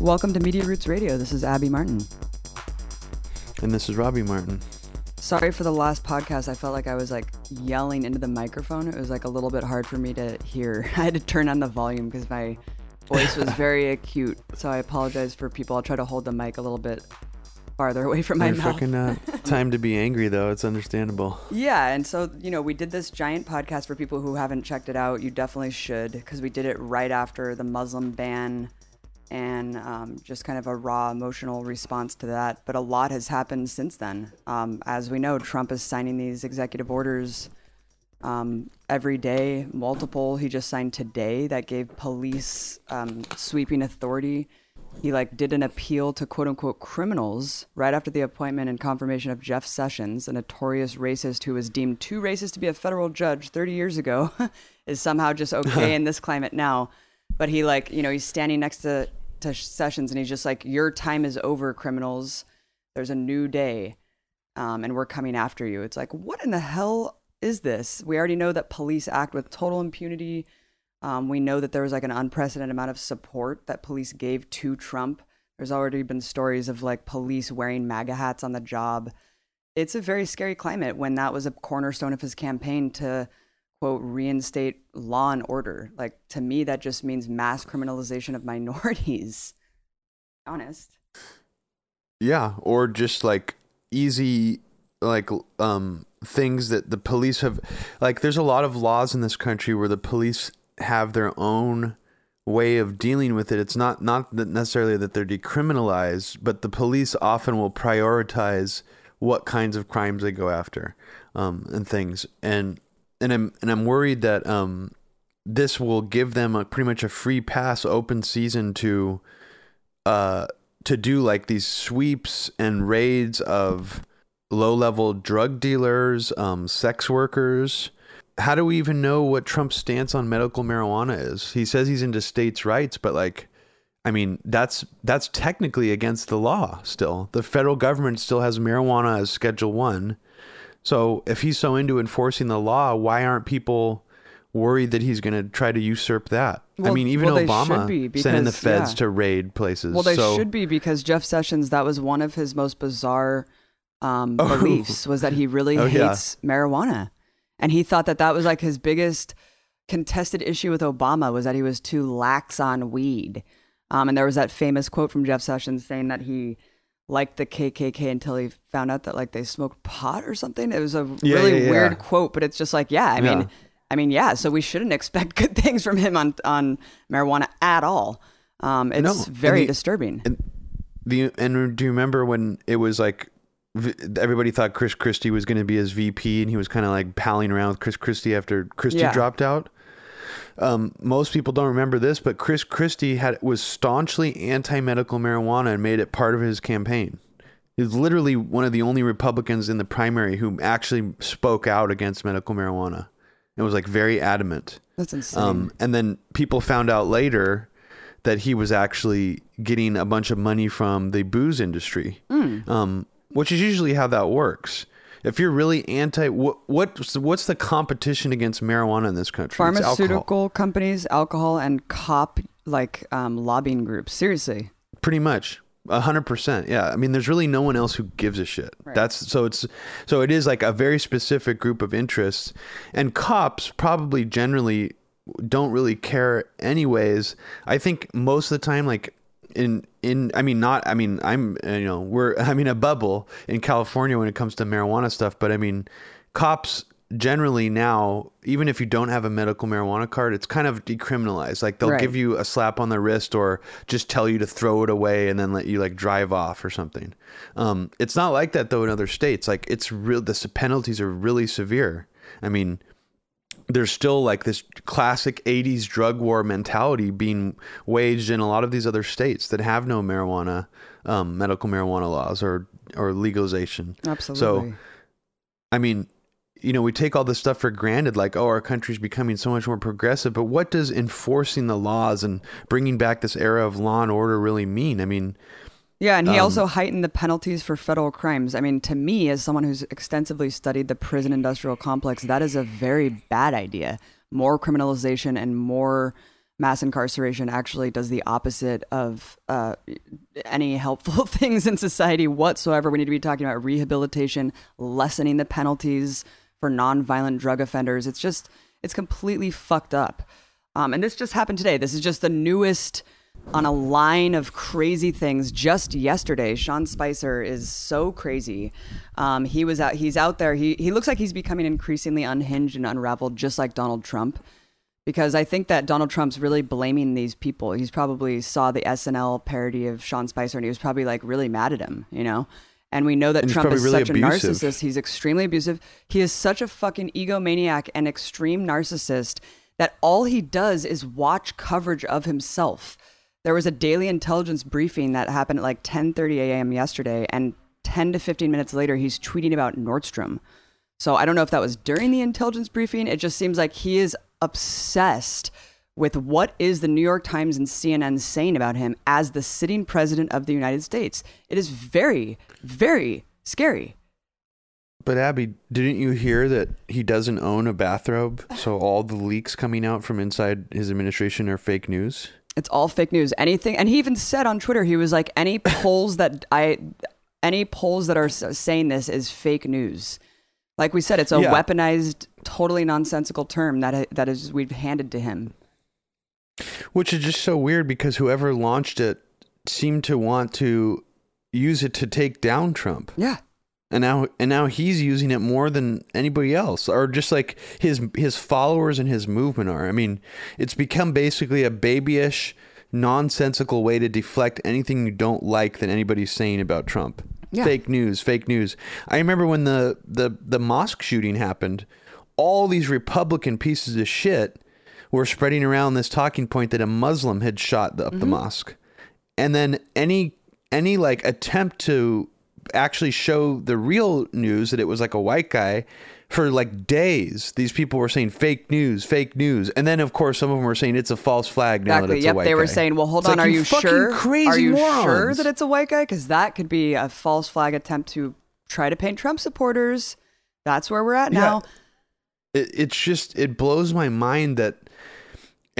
Welcome to Media Roots Radio. This is Abby Martin. And this is Robbie Martin. Sorry for the last podcast. I felt like I was like yelling into the microphone. It was like a little bit hard for me to hear. I had to turn on the volume because my voice was very acute. So I apologize for people. I'll try to hold the mic a little bit farther away from my Your mouth. freaking uh, time to be angry, though. It's understandable. Yeah, and so you know, we did this giant podcast for people who haven't checked it out. You definitely should because we did it right after the Muslim ban, and um, just kind of a raw emotional response to that. But a lot has happened since then. Um, as we know, Trump is signing these executive orders um, every day, multiple. He just signed today that gave police um, sweeping authority. He like did an appeal to quote unquote criminals right after the appointment and confirmation of Jeff Sessions, a notorious racist who was deemed too racist to be a federal judge 30 years ago, is somehow just okay in this climate now. But he like you know he's standing next to to Sessions and he's just like, "Your time is over, criminals. There's a new day, um, and we're coming after you." It's like, what in the hell is this? We already know that police act with total impunity. Um, we know that there was like an unprecedented amount of support that police gave to Trump. There's already been stories of like police wearing MAGA hats on the job. It's a very scary climate when that was a cornerstone of his campaign to quote reinstate law and order. Like to me, that just means mass criminalization of minorities. Honest. Yeah, or just like easy, like um things that the police have. Like, there's a lot of laws in this country where the police have their own way of dealing with it. It's not not necessarily that they're decriminalized, but the police often will prioritize what kinds of crimes they go after, um, and things. And and I'm and I'm worried that um this will give them a pretty much a free pass, open season to uh to do like these sweeps and raids of low level drug dealers, um, sex workers. How do we even know what Trump's stance on medical marijuana is? He says he's into states' rights, but like, I mean, that's that's technically against the law. Still, the federal government still has marijuana as Schedule One. So if he's so into enforcing the law, why aren't people worried that he's going to try to usurp that? I mean, even well, Obama be, sent in the feds yeah. to raid places. Well, they so, should be because Jeff Sessions, that was one of his most bizarre um, Oh. beliefs, was that he really Oh, yeah. hates marijuana. And he thought that that was like his biggest contested issue with Obama was that he was too lax on weed. Um, and there was that famous quote from Jeff Sessions saying that he liked the KKK until he found out that like they smoked pot or something. It was a Yeah, really yeah, yeah. weird quote, but it's just like, yeah, I Yeah. mean, I mean, yeah. So we shouldn't expect good things from him on on marijuana at all. Um, it's No, very the- disturbing. And the and do you remember when it was like everybody thought Chris Christie was going to be his VP, and he was kind of like palling around with Chris Christie after Christie Yeah. dropped out. Um, most people don't remember this, but Chris Christie had was staunchly anti-medical marijuana and made it part of his campaign. He's literally one of the only Republicans in the primary who actually spoke out against medical marijuana. It was like very adamant. That's insane. Um, and then people found out later that he was actually getting a bunch of money from the booze industry, um, which is usually how that works. If you're really anti, what what's what's the competition against marijuana in this country? It's alcohol. Pharmaceutical companies, alcohol, and cop like um, lobbying groups. Seriously. pretty much a hundred percent yeah i mean there's really no one else who gives a shit that's so it's so it is like a very specific group of interests and cops probably generally don't really care anyways i think most of the time like in in i mean not i mean i'm uh, you know we're I mean a bubble in california when it comes to marijuana stuff but i mean cops generally now even if you don't have a medical marijuana card it's kind of decriminalized. Like they'll Right. give you a slap on the wrist or just tell you to throw it away and then let you like drive off or something. Um, it's not like that though in other states. Like it's real the penalties are really severe. I mean there's still like this classic 80s drug war mentality being waged in a lot of these other states that have no marijuana um, medical marijuana laws or or legalization Absolutely. so I mean, you know, we take all this stuff for granted, like, oh, our country's becoming so much more progressive. But what does enforcing the laws and bringing back this era of law and order really mean? I mean, Yeah, and he Um, also heightened the penalties for federal crimes. I mean, to me, as someone who's extensively studied the prison industrial complex, that is a very bad idea. More criminalization and more mass incarceration actually does the opposite of uh, any helpful things in society whatsoever. We need to be talking about rehabilitation, lessening the penalties for nonviolent drug offenders. It's just, it's completely fucked up. Um, and this just happened today. This is just the newest on a line of crazy things just yesterday. Sean Spicer is so crazy. Um, he was out. He's out there. He he looks like he's becoming increasingly unhinged and unraveled, just like Donald Trump. Because I think that Donald Trump's really blaming these people. He's probably saw the SNL parody of Sean Spicer and he was probably like really mad at him, you know. And we know that And Trump is really such abusive. a narcissist. He's extremely abusive. He is such a fucking egomaniac and extreme narcissist that all he does is watch coverage of himself. There was a daily intelligence briefing that happened at like 10:30 a.m. yesterday and 10 to 15 minutes later he's tweeting about Nordstrom. So I don't know if that was during the intelligence briefing. It just seems like he is obsessed with what is the New York Times and CNN saying about him as the sitting president of the United States. It is very very scary. But Abby, didn't you hear that he doesn't own a bathrobe? So all the leaks coming out from inside his administration are fake news. It's all fake news. Anything, and he even said on Twitter, he was like, any polls that I, any polls that are saying this is fake news. Like we said, it's a Yeah. weaponized, totally nonsensical term that that is we've handed to him. Which is just so weird because whoever launched it seemed to want to use it to take down Trump. Yeah, And now and now he's using it more than anybody else or just like his his followers and his movement are. I mean, it's become basically a babyish nonsensical way to deflect anything you don't like that anybody's saying about Trump. Yeah. Fake news, fake news. I remember when the the the mosque shooting happened, all these Republican pieces of shit were spreading around this talking point that a Muslim had shot up the mm-hmm. mosque. And then any any like attempt to actually show the real news that it was like a white guy for like days these people were saying fake news fake news and then of course some of them were saying it's a false flag now that exactly. it's Yep, a white they were saying, "Well, hold It's on, like, are you, sure? crazy are you sure that it's a white guy? Because that could be a false flag attempt to try to paint Trump supporters. That's where we're at Yeah. now. it, it's just it blows my mind that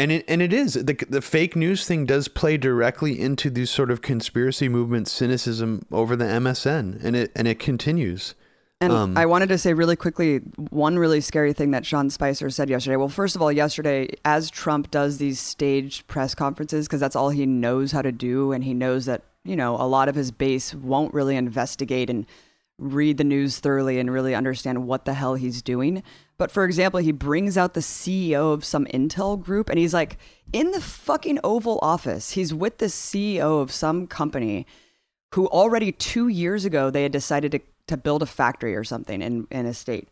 and it and it is the the fake news thing does play directly into these sort of conspiracy movement cynicism over the MSM and it and it continues. And Um, I wanted to say really quickly one really scary thing that Sean Spicer said yesterday. Well, first of all, yesterday, as Trump does these staged press conferences, because that's all he knows how to do, and he knows that, you know, a lot of his base won't really investigate and read the news thoroughly and really understand what the hell he's doing. But for example, he brings out the CEO of some Intel group and he's like in the fucking Oval Office. He's with the CEO of some company who already two years ago they had decided to, to build a factory or something in, in a state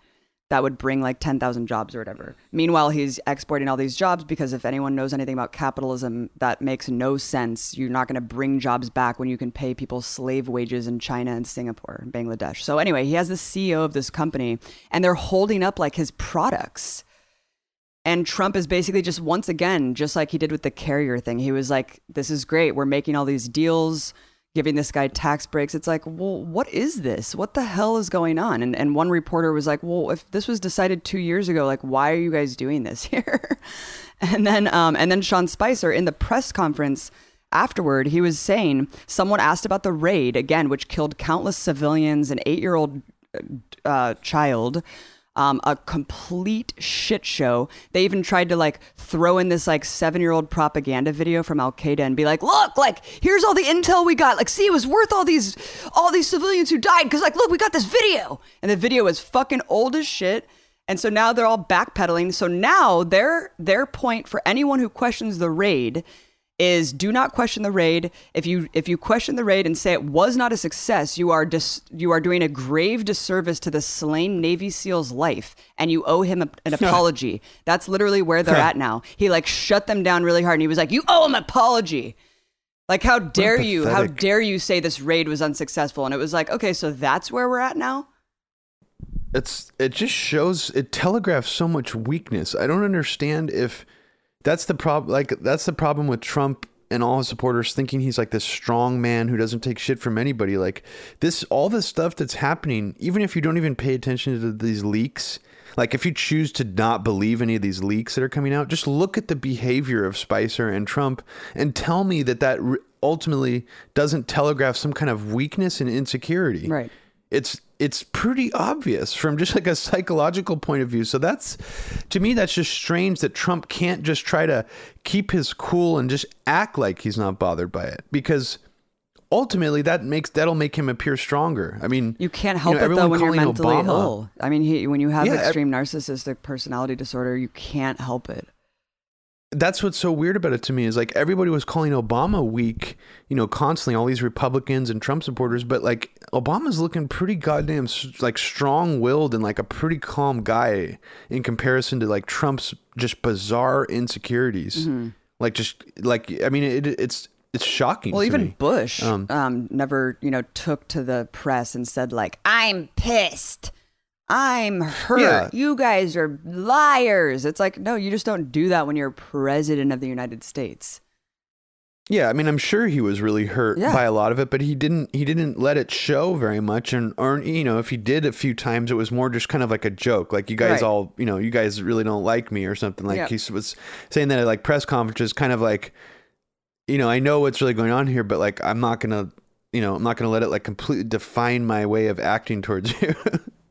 that would bring like 10,000 jobs or whatever. Meanwhile, he's exporting all these jobs because if anyone knows anything about capitalism, that makes no sense. You're not going to bring jobs back when you can pay people slave wages in China and Singapore and Bangladesh. So, anyway, he has the CEO of this company and they're holding up like his products. And Trump is basically just once again, just like he did with the carrier thing, he was like, This is great. We're making all these deals, giving this guy tax breaks. It's like, well, what is this? What the hell is going on? And and one reporter was like, Well, if this was decided two years ago, like why are you guys doing this here? and then um and then Sean Spicer in the press conference afterward, he was saying someone asked about the raid again, which killed countless civilians, an eight year old uh, child. Um, a complete shit show. They even tried to like throw in this like seven year old propaganda video from Al Qaeda and be like, look, like here's all the intel we got. Like, see, it was worth all these all these civilians who died because like, look, we got this video, and the video is fucking old as shit. And so now they're all backpedaling. So now their their point for anyone who questions the raid is do not question the raid. If you if you question the raid and say it was not a success, you are dis, you are doing a grave disservice to the slain Navy SEAL's life, and you owe him a, an apology. That's literally where they're at now. He like shut them down really hard, and he was like, "You owe him an apology." Like, how dare you? How dare you say this raid was unsuccessful? And it was like, okay, so that's where we're at now. it's it just shows it telegraphs so much weakness. I don't understand if that's the problem like that's the problem with Trump and all his supporters thinking he's like this strong man who doesn't take shit from anybody. Like this all this stuff that's happening, even if you don't even pay attention to these leaks, like if you choose to not believe any of these leaks that are coming out, just look at the behavior of Spicer and Trump and tell me that that ultimately doesn't telegraph some kind of weakness and insecurity. Right. It's it's pretty obvious from just like a psychological point of view. So that's to me that's just strange that Trump can't just try to keep his cool and just act like he's not bothered by it because ultimately that makes that'll make him appear stronger. I mean, you can't help you know, it though when you're mentally Obama, ill. I mean, he, when you have yeah, extreme narcissistic personality disorder, you can't help it. That's what's so weird about it to me is like everybody was calling Obama weak, you know, constantly all these Republicans and Trump supporters, but like Obama's looking pretty goddamn like strong-willed and like a pretty calm guy in comparison to like Trump's just bizarre insecurities. Mm-hmm. Like just like I mean it, it's it's shocking. Well, even me. Bush um, um, never, you know, took to the press and said like, "I'm pissed, I'm hurt. Yeah. You guys are liars." It's like, no, you just don't do that when you're president of the United States. Yeah, I mean, I'm sure he was really hurt yeah. by a lot of it, but he didn't. He didn't let it show very much, and or you know, if he did a few times, it was more just kind of like a joke, like you guys right. all, you know, you guys really don't like me or something. Like yeah. he was saying that at like press conferences, kind of like you know, I know what's really going on here, but like, I'm not gonna, you know, I'm not gonna let it like completely define my way of acting towards you.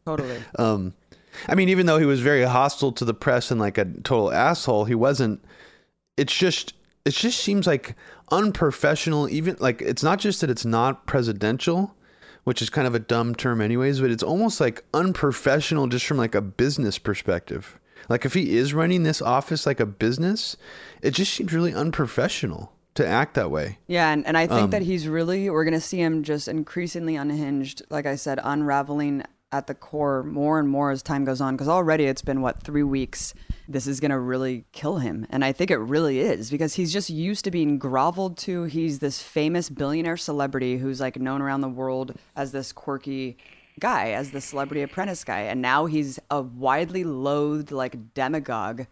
Totally. Um, I mean, even though he was very hostile to the press and like a total asshole, he wasn't. It's just, it just seems like unprofessional. Even like, it's not just that it's not presidential, which is kind of a dumb term, anyways, but it's almost like unprofessional just from like a business perspective. Like, if he is running this office like a business, it just seems really unprofessional to act that way. Yeah, and, and I think um, that he's really we're gonna see him just increasingly unhinged, like I said, unraveling at the core more and more as time goes on. Because already it's been what three weeks. This is gonna really kill him, and I think it really is because he's just used to being groveled to. He's this famous billionaire celebrity who's like known around the world as this quirky guy, as the celebrity apprentice guy, and now he's a widely loathed like demagogue,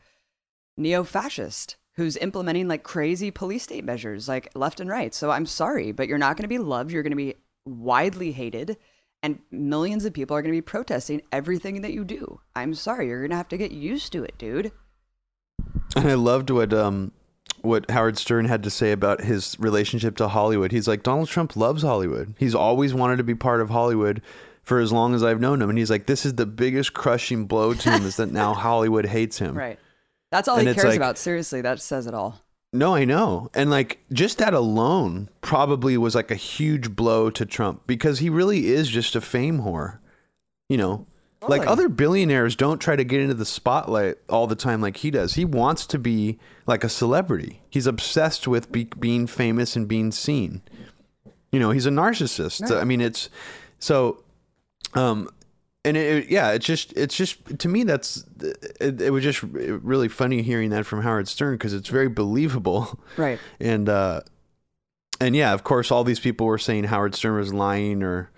neo-fascist who's implementing like crazy police state measures, like left and right. So I'm sorry, but you're not going to be loved. You're going to be widely hated, and millions of people are going to be protesting everything that you do. I'm sorry. You're going to have to get used to it, dude. And I loved what um what Howard Stern had to say about his relationship to Hollywood. He's like Donald Trump loves Hollywood. He's always wanted to be part of Hollywood for as long as I've known him and he's like this is the biggest crushing blow to him is that now Hollywood hates him. Right. That's all and he cares like, about. Seriously, that says it all. No, I know. And like just that alone probably was like a huge blow to Trump because he really is just a fame whore. You know, like other billionaires don't try to get into the spotlight all the time like he does. He wants to be like a celebrity. He's obsessed with be- being famous and being seen. You know, he's a narcissist. Right. I mean, it's so um and it, yeah, it's just it's just to me that's it, it was just really funny hearing that from Howard Stern because it's very believable, right? And uh, and yeah, of course, all these people were saying Howard Stern was lying, or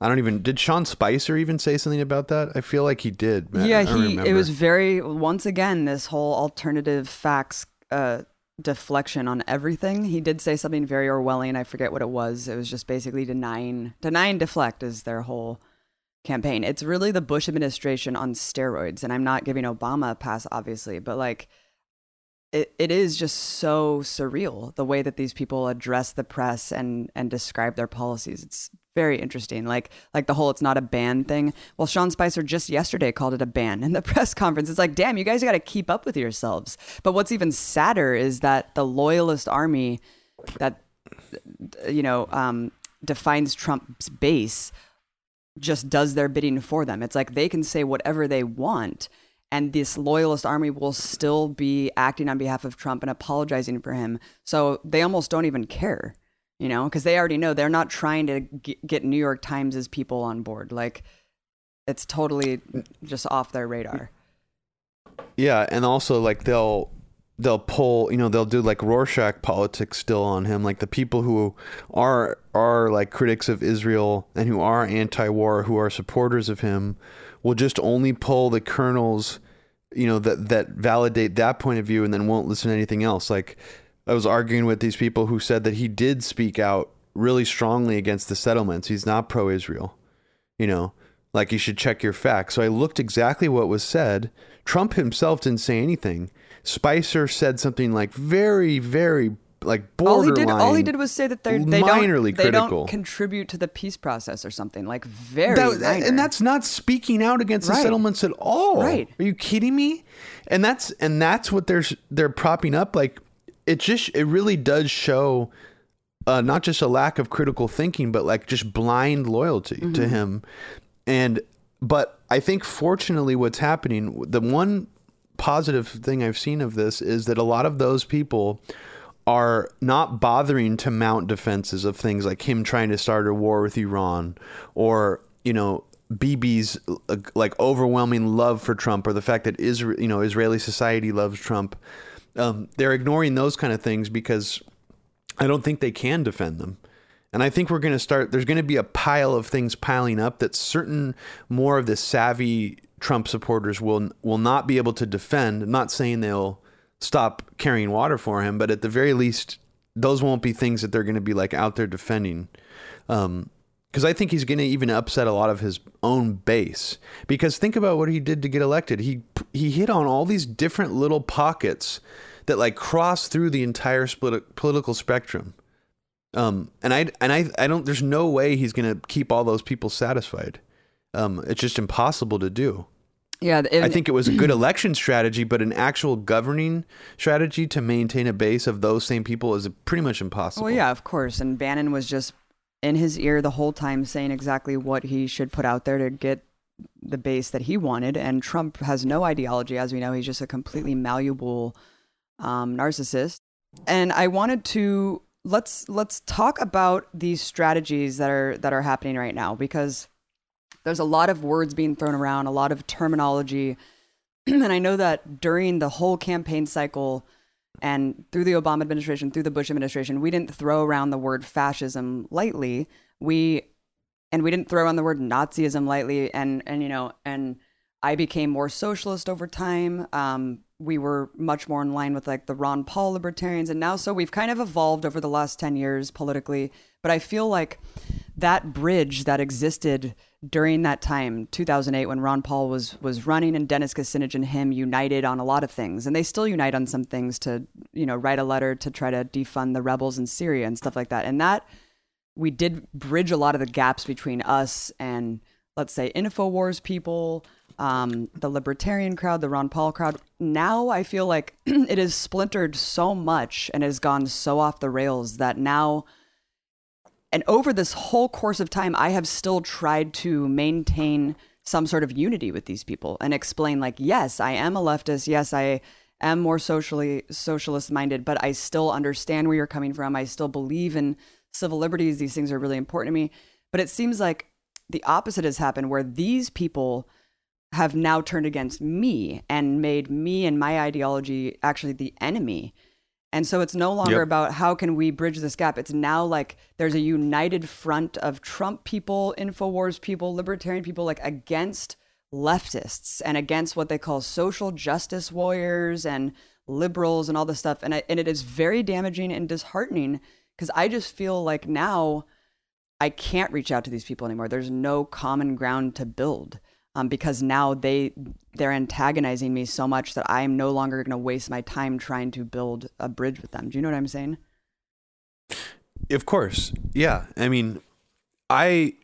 I don't even did Sean Spicer even say something about that? I feel like he did. Yeah, he it was very once again this whole alternative facts uh, deflection on everything. He did say something very Orwellian. I forget what it was. It was just basically denying denying deflect is their whole campaign. It's really the Bush administration on steroids. And I'm not giving Obama a pass, obviously, but like it, it is just so surreal the way that these people address the press and and describe their policies. It's very interesting. Like like the whole it's not a ban thing. Well, Sean Spicer just yesterday called it a ban in the press conference. It's like, damn, you guys got to keep up with yourselves. But what's even sadder is that the loyalist army that you know um, defines Trump's base just does their bidding for them. It's like they can say whatever they want, and this loyalist army will still be acting on behalf of Trump and apologizing for him. So they almost don't even care, you know, because they already know they're not trying to get New York Times' people on board. Like it's totally mm. just off their radar. Yeah, and also like they'll they'll pull, you know, they'll do like Rorschach politics still on him. Like the people who are are like critics of Israel and who are anti-war, who are supporters of him, will just only pull the kernels, you know, that that validate that point of view, and then won't listen to anything else. Like I was arguing with these people who said that he did speak out really strongly against the settlements. He's not pro-Israel, you know. Like you should check your facts. So I looked exactly what was said. Trump himself didn't say anything. Spicer said something like very, very like all he borderline. did all he did was say that they're they minorly don't they critical. don't contribute to the peace process or something like very That- and that's not speaking out against the settlements at all. Right. Are you kidding me? And that's and that's what they're they're propping up. Like it just it really does show uh, not just a lack of critical thinking, but like just blind loyalty to Mm-hmm. him. And but I think fortunately, what's happening, the one positive thing I've seen of this is that a lot of those people are not bothering to mount defenses of things like him trying to start a war with Iran or you know Bibi's like overwhelming love for Trump or the fact that Israel you know Israeli society loves Trump um, they're ignoring those kind of things because I don't think they can defend them. And I think we're going to start, there's going to be a pile of things piling up that certain more of the savvy Trump supporters will will not be able to defend. I'm not saying they'll stop carrying water for him, but at the very least, those won't be things that they're going to be like out there defending. Um, because I think he's going to even upset a lot of his own base. Because think about what he did to get elected. He he hit on all these different little pockets that like cross through the entire split, political spectrum. Um, and I and I I don't. There's no way he's going to keep all those people satisfied. Um, it's just impossible to do. yeah it, I think it was a good election strategy, but an actual governing strategy to maintain a base of those same people is pretty much impossible. well yeah of course and Bannon was just in his ear the whole time saying exactly what he should put out there to get the base that he wanted and Trump has no ideology as we know he's just a completely malleable um, narcissist and I wanted to let's let's talk about these strategies that are that are happening right now because there's a lot of words being thrown around, a lot of terminology. and I know that during the whole campaign cycle and through the Obama administration, through the Bush administration, we didn't throw around the word fascism lightly. We and we didn't throw around the word Nazism lightly and and you know, and I became more socialist over time. Um, we were much more in line with like the Ron Paul libertarians, and now so we've kind of evolved over the last ten years politically. But I feel like that bridge that existed during that time, 2008, when Ron Paul was was running, and Dennis Kucinich and him united on a lot of things, and they still unite on some things to you know write a letter to try to defund the rebels in Syria and stuff like that, and that we did bridge a lot of the gaps between us and let's say infowars people um, the libertarian crowd the ron paul crowd. Now i feel like it has splintered so much and has gone so off the rails that now and over this whole course of time i have still tried to maintain some sort of unity with these people and explain like yes i am a leftist. Yes i am more socially socialist minded but i still understand where you're coming from. I still believe in civil liberties. These things are really important to me. But it seems like the opposite has happened where these people have now turned against me and made me and my ideology actually the enemy and so it's no longer Yep. about how can we bridge this gap. It's now like there's a united front of Trump people, InfoWars people, libertarian people, like against leftists and against what they call social justice warriors and liberals and all this stuff. And, I, and it is very damaging and disheartening because I just feel like now I can't reach out to these people anymore. There's no common ground to build um, because now they they're antagonizing me so much that I am no longer going to waste my time trying to build a bridge with them. Do you know what I'm saying? Of course. Yeah. I mean, I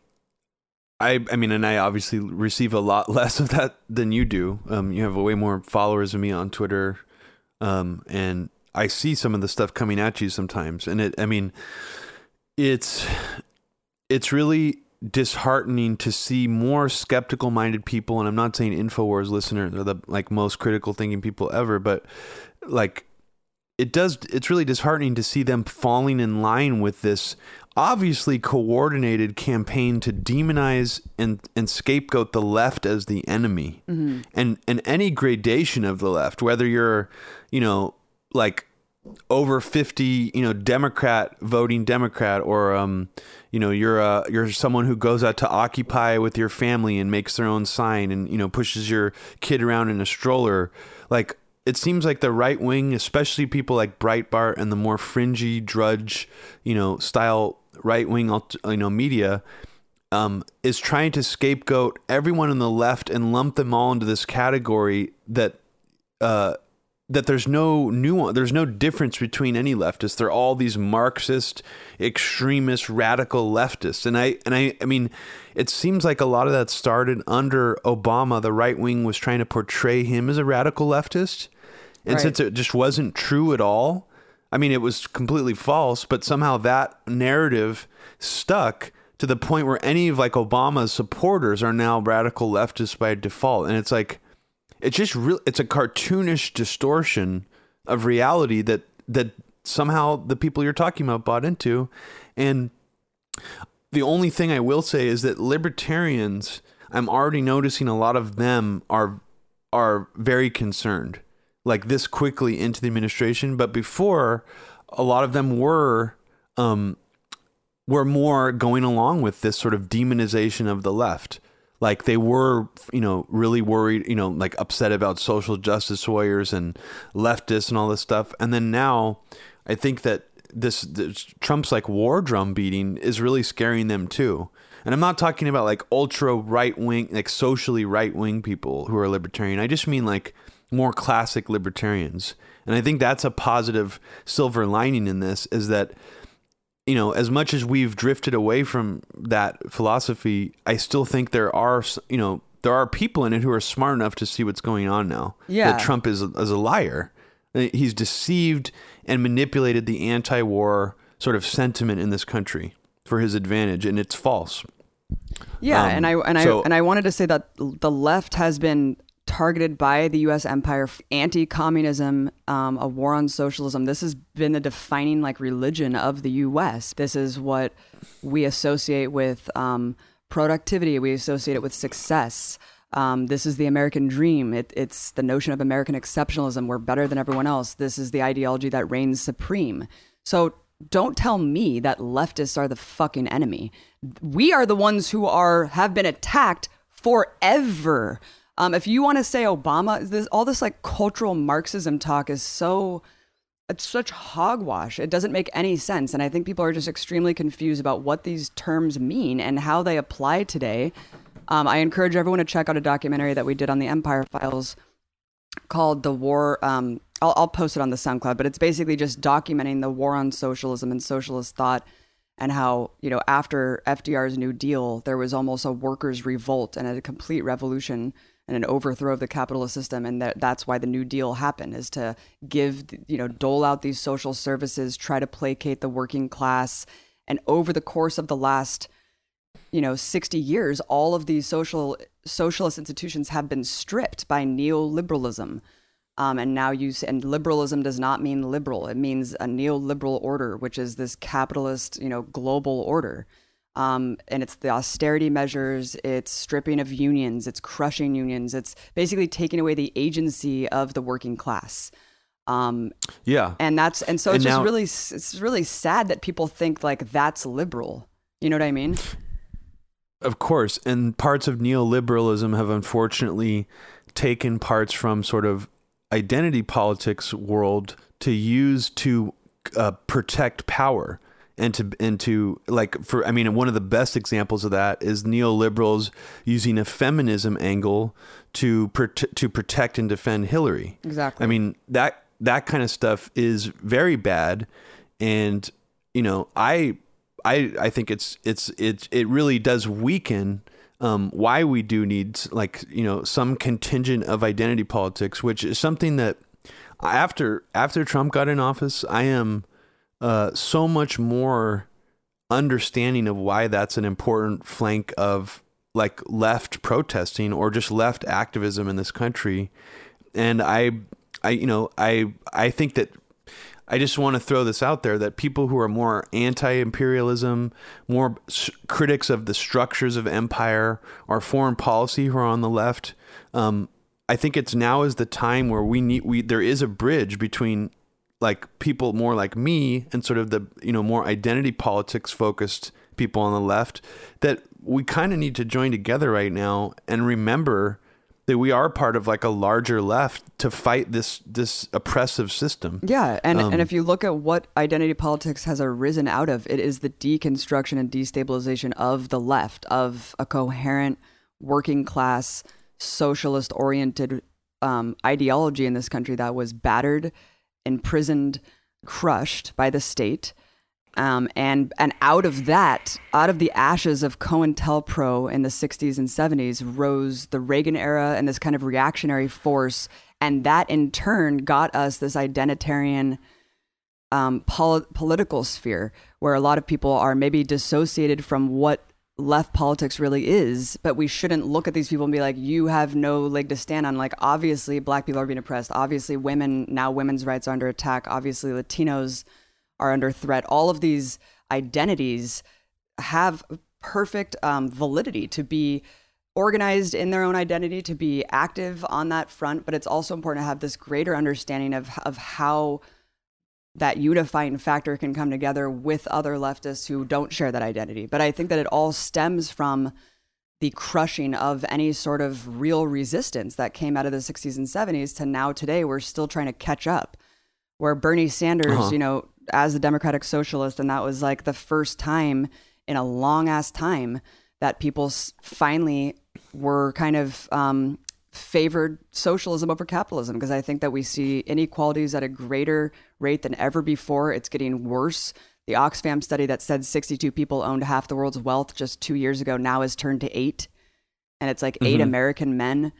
I I mean, and I obviously receive a lot less of that than you do. Um you have way more followers than me on Twitter. Um and I see some of the stuff coming at you sometimes. And it I mean, it's it's really disheartening to see more skeptical minded people and I'm not saying InfoWars listeners are the like most critical thinking people ever, but like it does it's really disheartening to see them falling in line with this obviously coordinated campaign to demonize and, and scapegoat the left as the enemy. Mm-hmm. And and any gradation of the left whether you're you know like over 50 you know democrat voting democrat or um you know you're uh you're someone who goes out to occupy with your family and makes their own sign and you know pushes your kid around in a stroller. Like it seems like the right wing especially people like breitbart and the more fringy drudge you know style right wing you know media um, is trying to scapegoat everyone on the left and lump them all into this category that uh, that there's no nuance, there's no difference between any leftists. They're all these Marxist, extremist, radical leftists, and I and I I mean, it seems like a lot of that started under Obama. The right wing was trying to portray him as a radical leftist, and Right. since it just wasn't true at all, I mean, it was completely false. But somehow that narrative stuck to the point where any of like Obama's supporters are now radical leftists by default, and it's like it's just real it's a cartoonish distortion of reality that that somehow the people you're talking about bought into and the only thing i will say is that libertarians i'm already noticing a lot of them are are very concerned like this quickly into the administration but before a lot of them were um were more going along with this sort of demonization of the left. Like they were, you know, really worried, you know, like upset about social justice warriors and leftists and all this stuff. And then now, I think that this, this Trump's like war drum beating is really scaring them too. And I'm not talking about like ultra right wing, like socially right wing people who are libertarian. I just mean like more classic libertarians. And I think that's a positive silver lining in this is that you know, as much as we've drifted away from that philosophy, I still think there are, you know, there are people in it who are smart enough to see what's going on now. Yeah. That Trump is, is a liar. Uh, He's deceived and manipulated the anti war sort of sentiment in this country for his advantage, and it's false. Yeah, Um, and I and so- I and I wanted to say that the left has been targeted by the U.S. empire, anti-communism, um, a war on socialism. This has been the defining like religion of the U.S. This is what we associate with um, productivity. We associate it with success. Um, this is the American dream. It, it's the notion of American exceptionalism. We're better than everyone else. This is the ideology that reigns supreme. So don't tell me that leftists are the fucking enemy. We are the ones who are have been attacked forever. Um, if you want to say Obama, this, all this like cultural Marxism talk is so it's such hogwash. It doesn't make any sense. And I think people are just extremely confused about what these terms mean and how they apply today. Um, I encourage everyone to check out a documentary that we did on the Empire Files called The War. Um, I'll, I'll post it on the SoundCloud, but it's basically just documenting the war on socialism and socialist thought and how, you know, after FDR's New Deal, there was almost a workers' revolt and a complete revolution and an overthrow of the capitalist system. And that, that's why the New Deal happened is to give, you know, dole out these social services, try to placate the working class. And over the course of the last you know 60 years all of these social socialist institutions have been stripped by neoliberalism um, and now you and liberalism does not mean liberal it means a neoliberal order which is this capitalist you know global order um, and it's the austerity measures it's stripping of unions it's crushing unions it's basically taking away the agency of the working class. Um, Yeah. and that's and so And it's just now- really it's really sad that people think like that's liberal. You know what i mean? Of course, and parts of neoliberalism have unfortunately taken parts from sort of identity politics world to use to uh, protect power and to and to like for I mean one of the best examples of that is neoliberals using a feminism angle to prote- to protect and defend Hillary. Exactly. I mean that that kind of stuff is very bad, and you know I I I think it's it's it it really does weaken um, why we do need like you know some contingent of identity politics, which is something that after after Trump got in office, I am uh, so much more understanding of why that's an important flank of like left protesting or just left activism in this country. And i i you know i i think that i just want to throw this out there that people who are more anti-imperialism more s- critics of the structures of empire or foreign policy who are on the left um, i think it's now is the time where we need we there is a bridge between like people more like me and sort of the you know more identity politics focused people on the left that we kind of need to join together right now and remember that we are part of like a larger left to fight this this oppressive system. Yeah, and Um, and if you look at what identity politics has arisen out of, it is the deconstruction and destabilization of the left, of a coherent working class socialist oriented um, ideology in this country that was battered, imprisoned, crushed by the state. Um, and and out of that, out of the ashes of COINTELPRO in the 60s and 70s, rose the Reagan era and this kind of reactionary force, and that in turn got us this identitarian um, pol- political sphere where a lot of people are maybe dissociated from what left politics really is, but we shouldn't look at these people and be like, you have no leg to stand on. Like, obviously, black people are being oppressed. Obviously, women, now women's rights are under attack. Obviously, Latinos are under threat. All of these identities have perfect um, validity to be organized in their own identity, to be active on that front. But it's also important to have this greater understanding of, of how that unifying factor can come together with other leftists who don't share that identity. But I think that it all stems from the crushing of any sort of real resistance that came out of the 60s and 70s to now today we're still trying to catch up. Where Bernie Sanders, Uh-huh. you know, as a democratic socialist and that was like the first time in a long ass time that people finally were kind of um, favored socialism over capitalism because I think that we see inequalities at a greater rate than ever before. It's getting worse. The Oxfam study that said 62 people owned half the world's wealth just two years ago now has turned to eight. And it's like 8 Mhm. American men.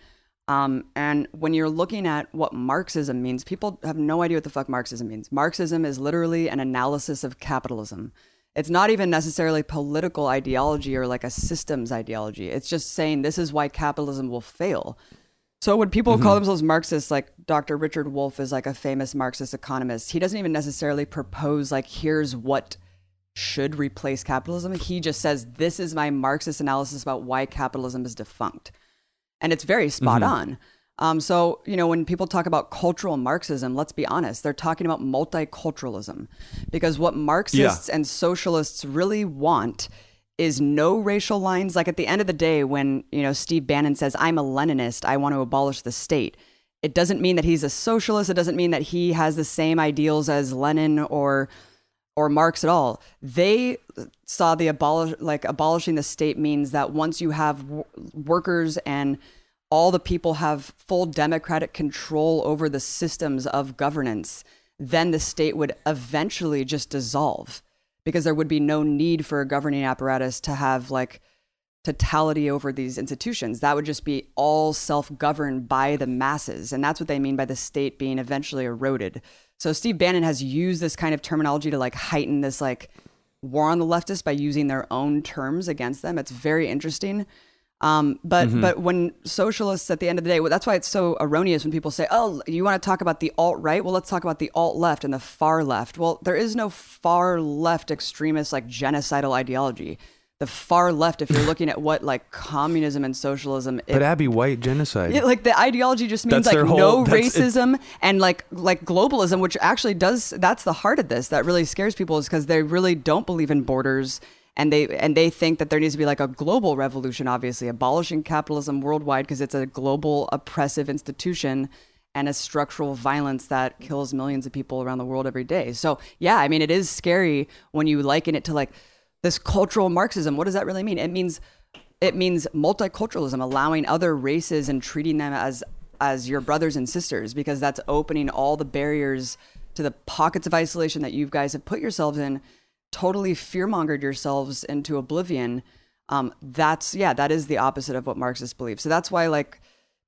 Um, and when you're looking at what Marxism means, people have no idea what the fuck Marxism means. Marxism is literally an analysis of capitalism. It's not even necessarily political ideology or like a systems ideology. It's just saying this is why capitalism will fail. So when people call themselves Marxists, like Dr. Richard Wolff is like a famous Marxist economist, he doesn't even necessarily propose like here's what should replace capitalism. He just says this is my Marxist analysis about why capitalism is defunct, and it's very spot on. Um, so you know when people talk about cultural Marxism, let's be honest, they're talking about multiculturalism, because what Marxists and socialists really want is no racial lines. Like at the end of the day, when you know Steve Bannon says, "I'm a Leninist, I want to abolish the state," it doesn't mean that he's a socialist. It doesn't mean that he has the same ideals as Lenin or or Marx at all. They saw the abolish like abolishing the state means that once you have w- workers and all the people have full democratic control over the systems of governance, then the state would eventually just dissolve because there would be no need for a governing apparatus to have like totality over these institutions. That would just be all self governed by the masses. And that's what they mean by the state being eventually eroded. So Steve Bannon has used this kind of terminology to like heighten this like war on the leftists by using their own terms against them. It's very interesting. Um, but but when socialists at the end of the day, well, that's why it's so erroneous when people say, "Oh, you want to talk about the alt right? Well, let's talk about the alt left and the far left." Well, there is no far left extremist like genocidal ideology. The far left, if you're looking at what like communism and socialism, it, But Abby White genocide. yeah, like the ideology just means That's like whole- no that's- it- racism and like like globalism, which actually does that's the heart of this that really scares people is because they really don't believe in borders and they and they think that there needs to be like a global revolution, obviously abolishing capitalism worldwide because it's a global oppressive institution and a structural violence that kills millions of people around the world every day. So yeah, I mean it is scary when you liken it to like this cultural Marxism. What does that really mean? It means it means multiculturalism, allowing other races and treating them as as your brothers and sisters, because that's opening all the barriers to the pockets of isolation that you guys have put yourselves in, totally fearmongered yourselves into oblivion. Um, that's yeah, that is the opposite of what Marxists believe. So that's why like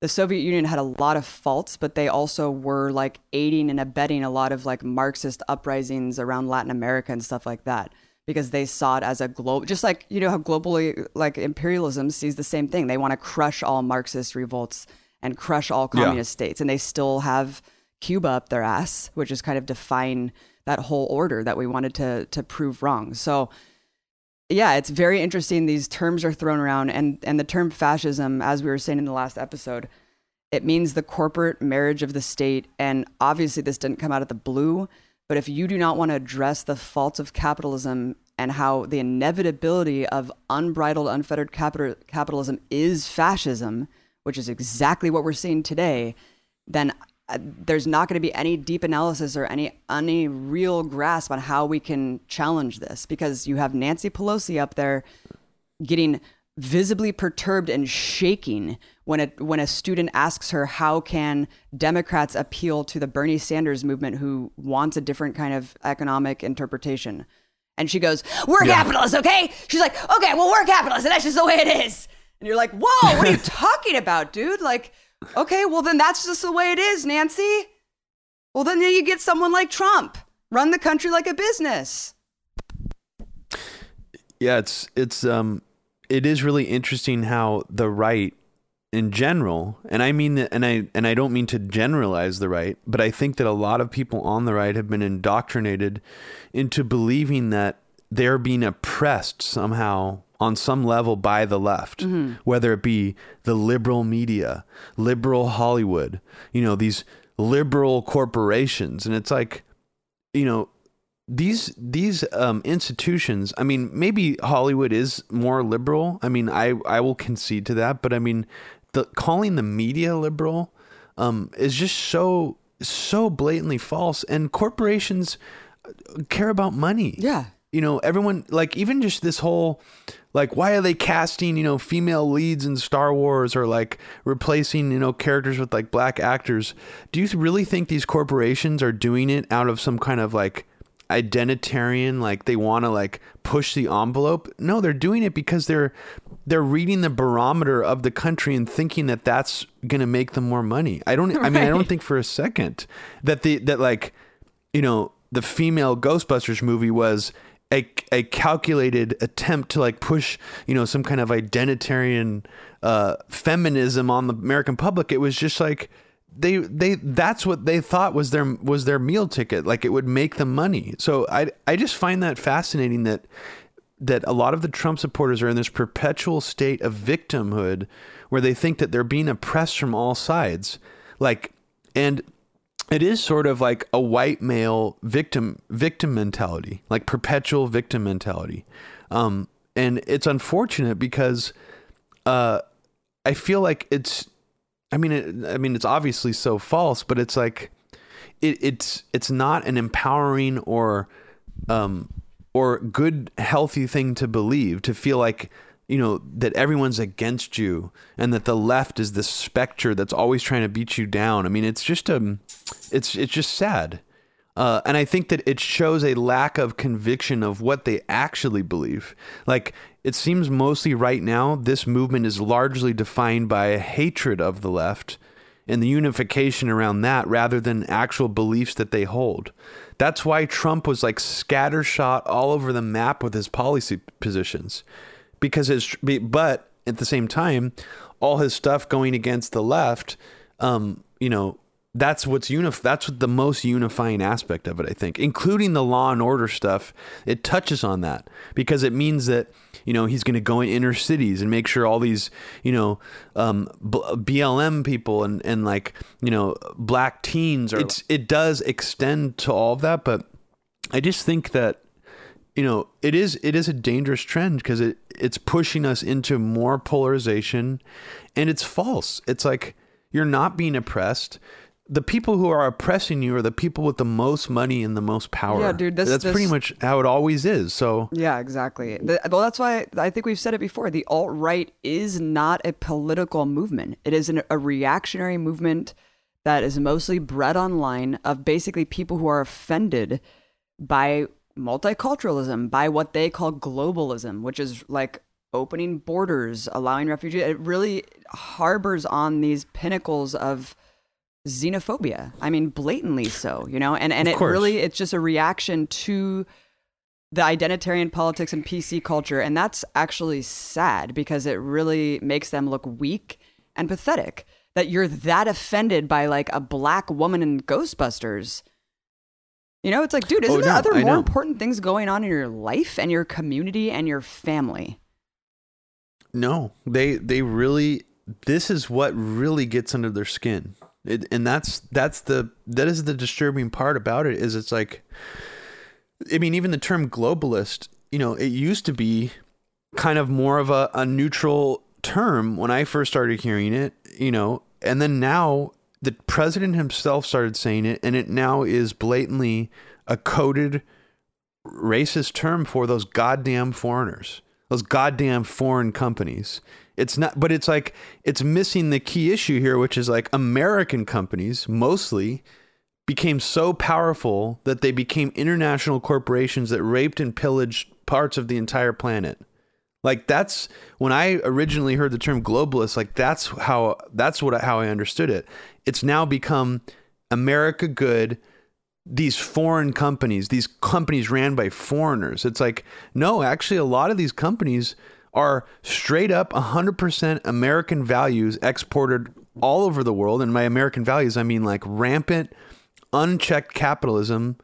the Soviet Union had a lot of faults, but they also were like aiding and abetting a lot of like Marxist uprisings around Latin America and stuff like that because they saw it as a global, just like you know how globally like imperialism sees the same thing. They want to crush all Marxist revolts and crush all Yeah. communist states, and they still have Cuba up their ass, which is kind of define that whole order that we wanted to to prove wrong. So yeah, it's very interesting. These terms are thrown around, and and the term fascism, as we were saying in the last episode, it means the corporate marriage of the state. And obviously, this didn't come out of the blue. But if you do not want to address the faults of capitalism and how the inevitability of unbridled, unfettered capital, capitalism is fascism, which is exactly what we're seeing today, then Uh, there's not going to be any deep analysis or any any real grasp on how we can challenge this because you have Nancy Pelosi up there getting visibly perturbed and shaking when a when a student asks her how can Democrats appeal to the Bernie Sanders movement who wants a different kind of economic interpretation. And she goes, "We're yeah. capitalists, okay?" She's like, "Okay, well, we're capitalists, and that's just the way it is." And you're like, "Whoa, what are you talking about, dude?" Like, okay, well then that's just the way it is, Nancy. Well, then you get someone like Trump run the country like a business. Yeah, it's it's um it is really interesting how the right in general, and I mean and I and I don't mean to generalize the right, but I think that a lot of people on the right have been indoctrinated into believing that they're being oppressed somehow on some level by the left, mm-hmm. whether it be the liberal media, liberal Hollywood, you know, these liberal corporations. And it's like, you know, these these um, institutions. I mean, maybe Hollywood is more liberal. I mean, I I will concede to that, but I mean, the calling the media liberal um, is just so so blatantly false. And corporations care about money. Yeah, you know, everyone like even just this whole like why are they casting you know female leads in Star Wars or like replacing you know characters with like black actors? Do you really think these corporations are doing it out of some kind of like identitarian like they want to like push the envelope no they're doing it because they're they're reading the barometer of the country and thinking that that's going to make them more money i don't right. i mean i don't think for a second that the that like you know the female ghostbusters movie was a, a calculated attempt to like push you know some kind of identitarian uh feminism on the american public. It was just like they they that's what they thought was their was their meal ticket. Like it would make them money. So i i just find that fascinating that that a lot of the trump supporters are in this perpetual state of victimhood where they think that they're being oppressed from all sides. Like and it is sort of like a white male victim victim mentality like perpetual victim mentality. Um and it's unfortunate because uh i feel like it's I mean, it, I mean, it's obviously so false, but it's like it, it's it's not an empowering or um or good healthy thing to believe to feel like you know that everyone's against you and that the left is this specter that's always trying to beat you down. I mean, it's just um, it's it's just sad. Uh, and I think that it shows a lack of conviction of what they actually believe. Like, it seems mostly right now, this movement is largely defined by a hatred of the left and the unification around that rather than actual beliefs that they hold. That's why Trump was like scattershot all over the map with his policy positions. Because his, but at the same time, all his stuff going against the left, um, you know, that's what's unif- that's what the most unifying aspect of it i think including the law and order stuff. It touches on that because it means that you know he's going to go in inner cities and make sure all these you know um, blm people and and like you know black teens are it's it does extend to all of that but i just think that you know it is it is a dangerous trend because it it's pushing us into more polarization and it's false it's like you're not being oppressed the people who are oppressing you are the people with the most money and the most power. Yeah, dude, this, that's this, pretty much how it always is. So yeah, exactly. Well, that's why I think we've said it before. The alt right is not a political movement. It is an, a reactionary movement that is mostly bred online of basically people who are offended by multiculturalism, by what they call globalism, which is like opening borders, allowing refugees. It really harbors on these pinnacles of xenophobia. I mean, blatantly so, you know, and, and it really, it's just a reaction to the identitarian politics and PC culture. And that's actually sad because it really makes them look weak and pathetic that you're that offended by like a black woman in Ghostbusters. You know, it's like, dude, isn't oh, no, there other I more know. important things going on in your life and your community and your family? No, they they really this is what really gets under their skin it, and that's that's the that is the disturbing part about it is it's like I mean even the term globalist, you know, it used to be kind of more of a, a neutral term when I first started hearing it. you know, and then now the president himself started saying it, and it now is blatantly a coded racist term for those goddamn foreigners, those goddamn foreign companies. It's not, but it's like it's missing the key issue here, which is like American companies mostly became so powerful that they became international corporations that raped and pillaged parts of the entire planet. Like that's when I originally heard the term globalist, like that's how that's what how I understood it. It's now become America good these foreign companies, these companies ran by foreigners. It's like no, actually a lot of these companies are straight up 100% American values exported all over the world and by American values I mean like rampant unchecked capitalism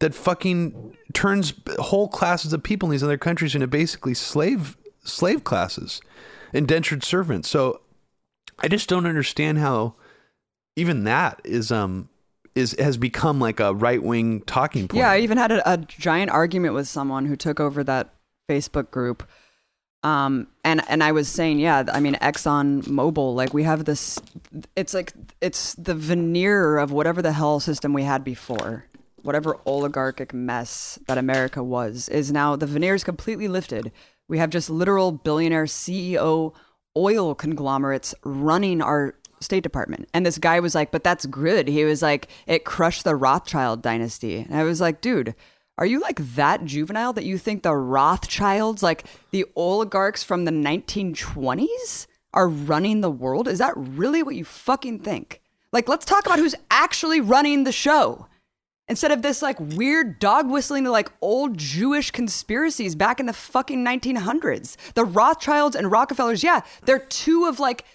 that fucking turns whole classes of people in these other countries into basically slave slave classes, indentured servants. So I just don't understand how even that is um is has become like a right wing talking point. Yeah, I even had a, a, giant argument with someone who took over that Facebook group. Um, and and I was saying, yeah, I mean, Exxon Mobil, like we have this, it's like it's the veneer of whatever the hell system we had before, whatever oligarchic mess that America was, is now the veneer is completely lifted. We have just literal billionaire CEO oil conglomerates running our State Department. And this guy was like, but that's good. He was like, it crushed the Rothschild dynasty. And I was like, dude, are you like that juvenile that you think the Rothschilds, like the oligarchs from the 1920s, are running the world? Is that really what you fucking think? Like, let's talk about who's actually running the show instead of this like weird dog whistling to like old Jewish conspiracies back in the fucking 1900s. The Rothschilds and Rockefellers, yeah, they're two of like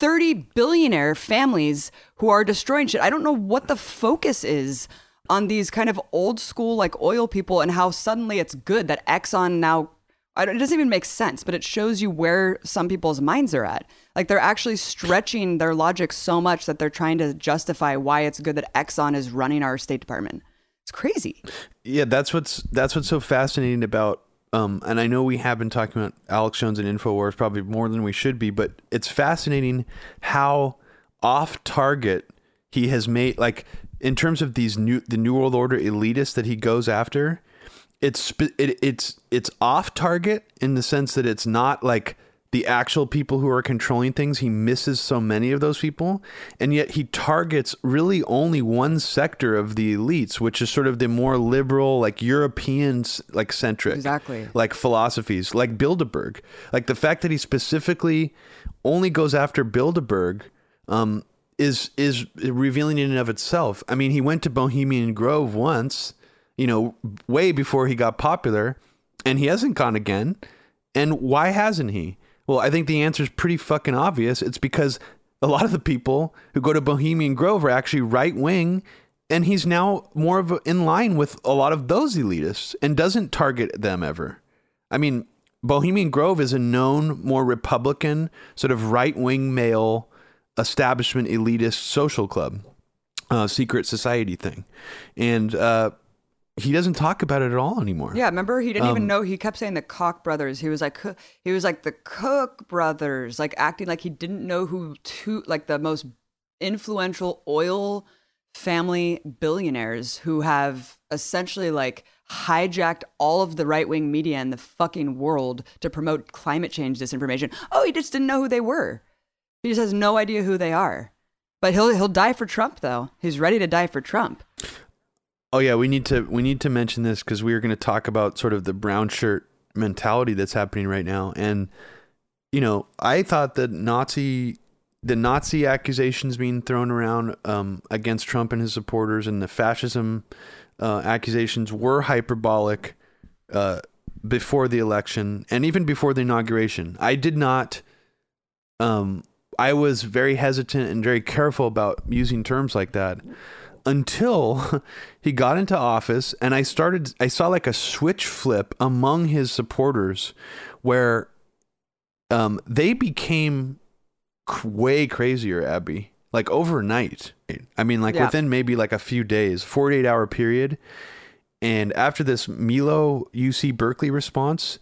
30 billionaire families who are destroying shit. I don't know what the focus is on these kind of old school like oil people and how suddenly it's good that Exxon now it doesn't even make sense, but it shows you where some people's minds are at. Like they're actually stretching their logic so much that they're trying to justify why it's good that Exxon is running our State Department. It's crazy. Yeah, that's what's that's what's so fascinating about um, and I know we have been talking about Alex Jones and Infowars probably more than we should be, but it's fascinating how off target he has made like in terms of these new the new world order elitists that he goes after it's it, it's it's off target in the sense that it's not like the actual people who are controlling things he misses so many of those people and yet he targets really only one sector of the elites which is sort of the more liberal like Europeans, like centric exactly like philosophies like bilderberg like the fact that he specifically only goes after bilderberg um, is is revealing in and of itself i mean he went to bohemian grove once you know, way before he got popular, and he hasn't gone again. And why hasn't he? Well, I think the answer is pretty fucking obvious. It's because a lot of the people who go to Bohemian Grove are actually right wing, and he's now more of in line with a lot of those elitists and doesn't target them ever. I mean, Bohemian Grove is a known, more Republican, sort of right wing male establishment elitist social club, uh, secret society thing. And uh, he doesn't talk about it at all anymore. Yeah, remember he didn't um, even know. He kept saying the Koch brothers. He was like he was like the Cook brothers, like acting like he didn't know who two like the most influential oil family billionaires who have essentially like hijacked all of the right wing media in the fucking world to promote climate change disinformation. Oh, he just didn't know who they were. He just has no idea who they are. But he'll he'll die for Trump though. He's ready to die for Trump. Oh yeah, we need to we need to mention this because we are going to talk about sort of the brown shirt mentality that's happening right now. And you know, I thought that Nazi the Nazi accusations being thrown around um, against Trump and his supporters and the fascism uh, accusations were hyperbolic uh, before the election and even before the inauguration. I did not. Um, I was very hesitant and very careful about using terms like that until he got into office and I started I saw like a switch flip among his supporters where um they became way crazier Abby like overnight I mean like yeah. within maybe like a few days 48 hour period and after this Milo UC Berkeley response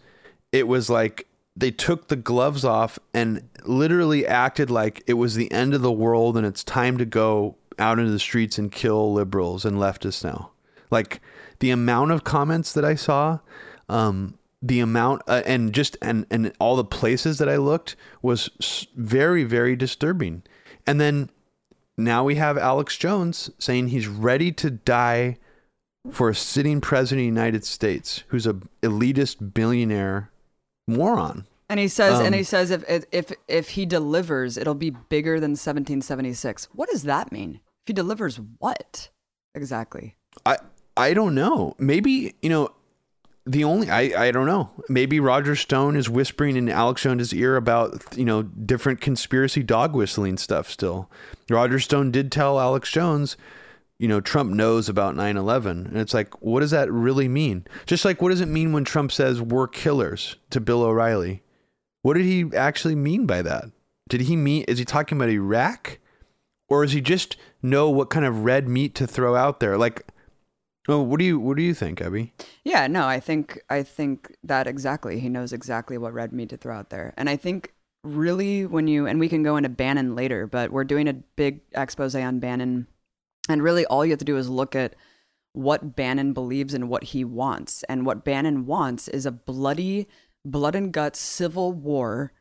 it was like they took the gloves off and literally acted like it was the end of the world and it's time to go out into the streets and kill liberals and leftists now. Like the amount of comments that I saw, um, the amount uh, and just and and all the places that I looked was very very disturbing. And then now we have Alex Jones saying he's ready to die for a sitting president of the United States who's a elitist billionaire moron. And he says, um, and he um, says, if if if he delivers, it'll be bigger than 1776. What does that mean? He delivers, what exactly? I I don't know. Maybe you know. The only I, I don't know. Maybe Roger Stone is whispering in Alex Jones' ear about you know different conspiracy dog whistling stuff. Still, Roger Stone did tell Alex Jones you know, Trump knows about 9 11. And it's like, what does that really mean? Just like, what does it mean when Trump says we're killers to Bill O'Reilly? What did he actually mean by that? Did he mean, is he talking about Iraq? Or is he just know what kind of red meat to throw out there? Like, oh, what do you, what do you think, Abby? Yeah, no, I think, I think that exactly. He knows exactly what red meat to throw out there. And I think really when you, and we can go into Bannon later, but we're doing a big expose on Bannon and really, all you have to do is look at what Bannon believes and what he wants. And what Bannon wants is a bloody, blood and guts civil war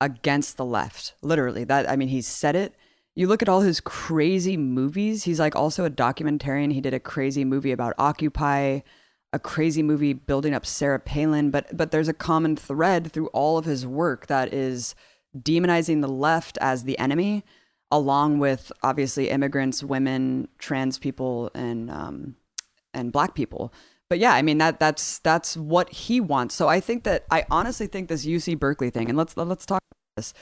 against the left. Literally, that I mean, he said it. You look at all his crazy movies. He's like also a documentarian. He did a crazy movie about Occupy, a crazy movie building up Sarah Palin. But but there's a common thread through all of his work that is demonizing the left as the enemy along with obviously immigrants, women, trans people, and um, and black people. But yeah, I mean that that's that's what he wants. So I think that I honestly think this UC Berkeley thing, and let's let's talk about this.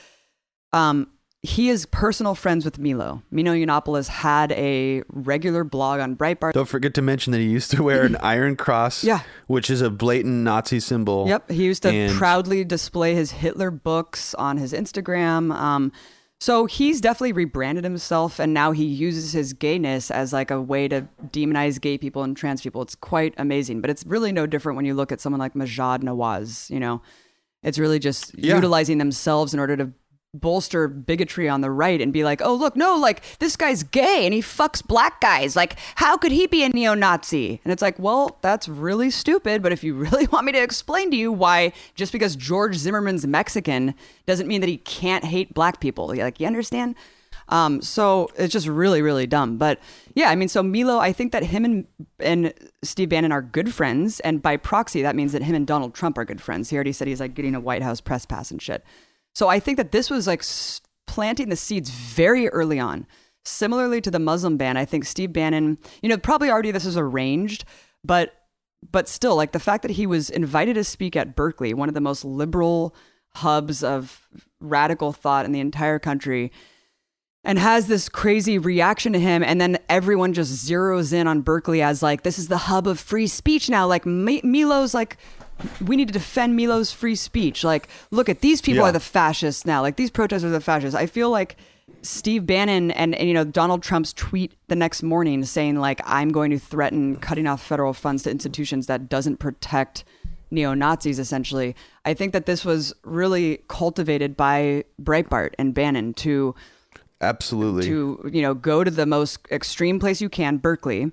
Um, he is personal friends with Milo. Milo Yiannopoulos had a regular blog on Breitbart. Don't forget to mention that he used to wear an iron cross, yeah. which is a blatant Nazi symbol. Yep, he used to and... proudly display his Hitler books on his Instagram. Um, so he's definitely rebranded himself and now he uses his gayness as like a way to demonize gay people and trans people. It's quite amazing, but it's really no different when you look at someone like Maajid Nawaz, you know. It's really just yeah. utilizing themselves in order to bolster bigotry on the right and be like, oh, look, no, like this guy's gay and he fucks black guys. Like, how could he be a neo Nazi? And it's like, well, that's really stupid. But if you really want me to explain to you why just because George Zimmerman's Mexican doesn't mean that he can't hate black people, like, you understand? Um, so it's just really, really dumb. But yeah, I mean, so Milo, I think that him and and Steve Bannon are good friends, and by proxy, that means that him and Donald Trump are good friends. He already said he's like getting a White House press pass and shit. So I think that this was like planting the seeds very early on. Similarly to the Muslim ban, I think Steve Bannon, you know, probably already this is arranged, but but still, like the fact that he was invited to speak at Berkeley, one of the most liberal hubs of radical thought in the entire country, and has this crazy reaction to him, and then everyone just zeroes in on Berkeley as like this is the hub of free speech now. Like Milo's like we need to defend Milo's free speech. Like, look at these people yeah. are the fascists now. Like these protesters are the fascists. I feel like Steve Bannon and, and, you know Donald Trump's tweet the next morning saying like I'm going to threaten cutting off federal funds to institutions that doesn't protect neo Nazis. Essentially, I think that this was really cultivated by Breitbart and Bannon to absolutely to you know go to the most extreme place you can, Berkeley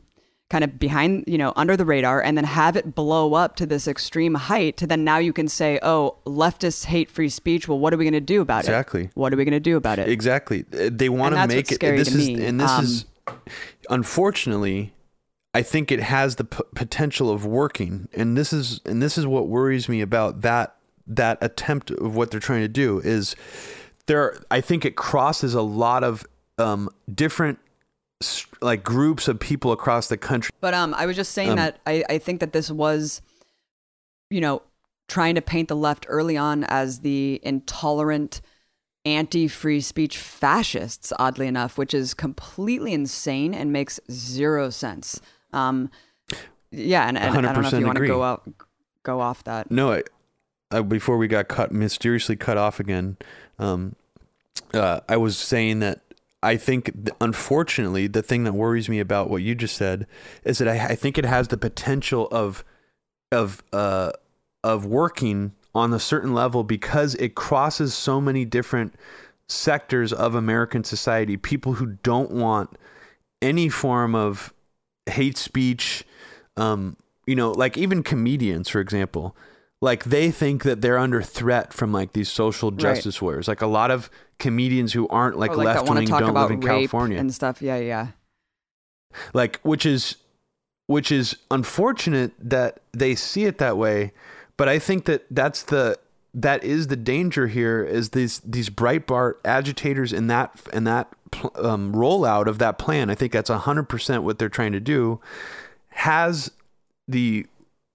kind of behind, you know, under the radar and then have it blow up to this extreme height to then now you can say, oh, leftists hate free speech. Well, what are we going to do about exactly. it? Exactly. What are we going to do about it? Exactly. Uh, they want to make it. This is, me. and this um, is, unfortunately, I think it has the p- potential of working. And this is, and this is what worries me about that, that attempt of what they're trying to do is there, I think it crosses a lot of um, different like groups of people across the country. But um, I was just saying um, that I, I think that this was, you know, trying to paint the left early on as the intolerant, anti-free speech fascists. Oddly enough, which is completely insane and makes zero sense. Um, yeah, and, and I don't know if you want to go out, go off that. No, I, uh, before we got cut mysteriously cut off again, um, uh, I was saying that I think, unfortunately, the thing that worries me about what you just said is that I, I think it has the potential of of uh, of working on a certain level because it crosses so many different sectors of American society. People who don't want any form of hate speech, um, you know, like even comedians, for example, like they think that they're under threat from like these social justice right. warriors. Like a lot of comedians who aren't like, like left wing don't live in California and stuff. Yeah, yeah. Like which is which is unfortunate that they see it that way, but I think that that's the that is the danger here is these these Breitbart agitators in that in that um, rollout of that plan. I think that's hundred percent what they're trying to do. Has the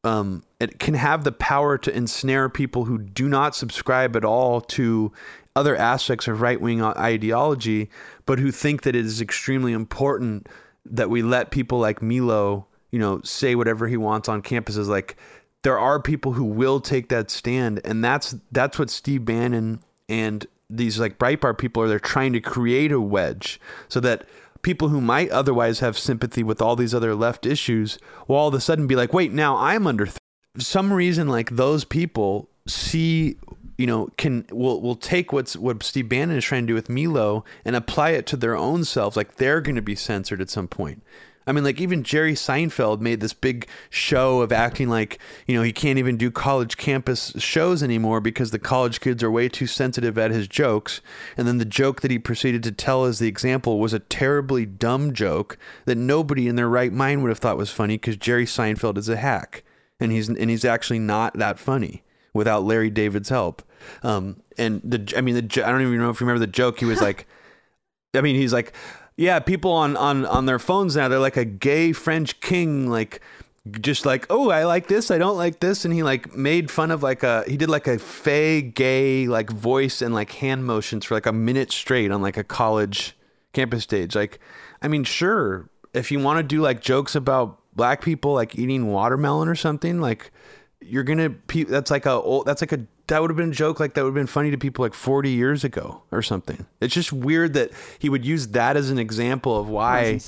um, it can have the power to ensnare people who do not subscribe at all to other aspects of right wing ideology, but who think that it is extremely important that we let people like Milo, you know, say whatever he wants on campuses. Like there are people who will take that stand, and that's that's what Steve Bannon and these like Breitbart people are. They're trying to create a wedge so that people who might otherwise have sympathy with all these other left issues will all of a sudden be like, wait, now I'm under th- some reason. Like those people see, you know, can will will take what's what Steve Bannon is trying to do with Milo and apply it to their own selves. Like they're going to be censored at some point. I mean, like even Jerry Seinfeld made this big show of acting like, you know, he can't even do college campus shows anymore because the college kids are way too sensitive at his jokes. And then the joke that he proceeded to tell as the example was a terribly dumb joke that nobody in their right mind would have thought was funny because Jerry Seinfeld is a hack. And he's and he's actually not that funny without Larry David's help. Um, and the I mean the I don't even know if you remember the joke. He was like, I mean he's like, yeah, people on on on their phones now they're like a gay French king, like just like oh I like this, I don't like this, and he like made fun of like a he did like a fey gay like voice and like hand motions for like a minute straight on like a college campus stage. Like, I mean, sure, if you want to do like jokes about black people like eating watermelon or something, like you're gonna that's like a old that's like a that would have been a joke like that would have been funny to people like 40 years ago or something. It's just weird that he would use that as an example of why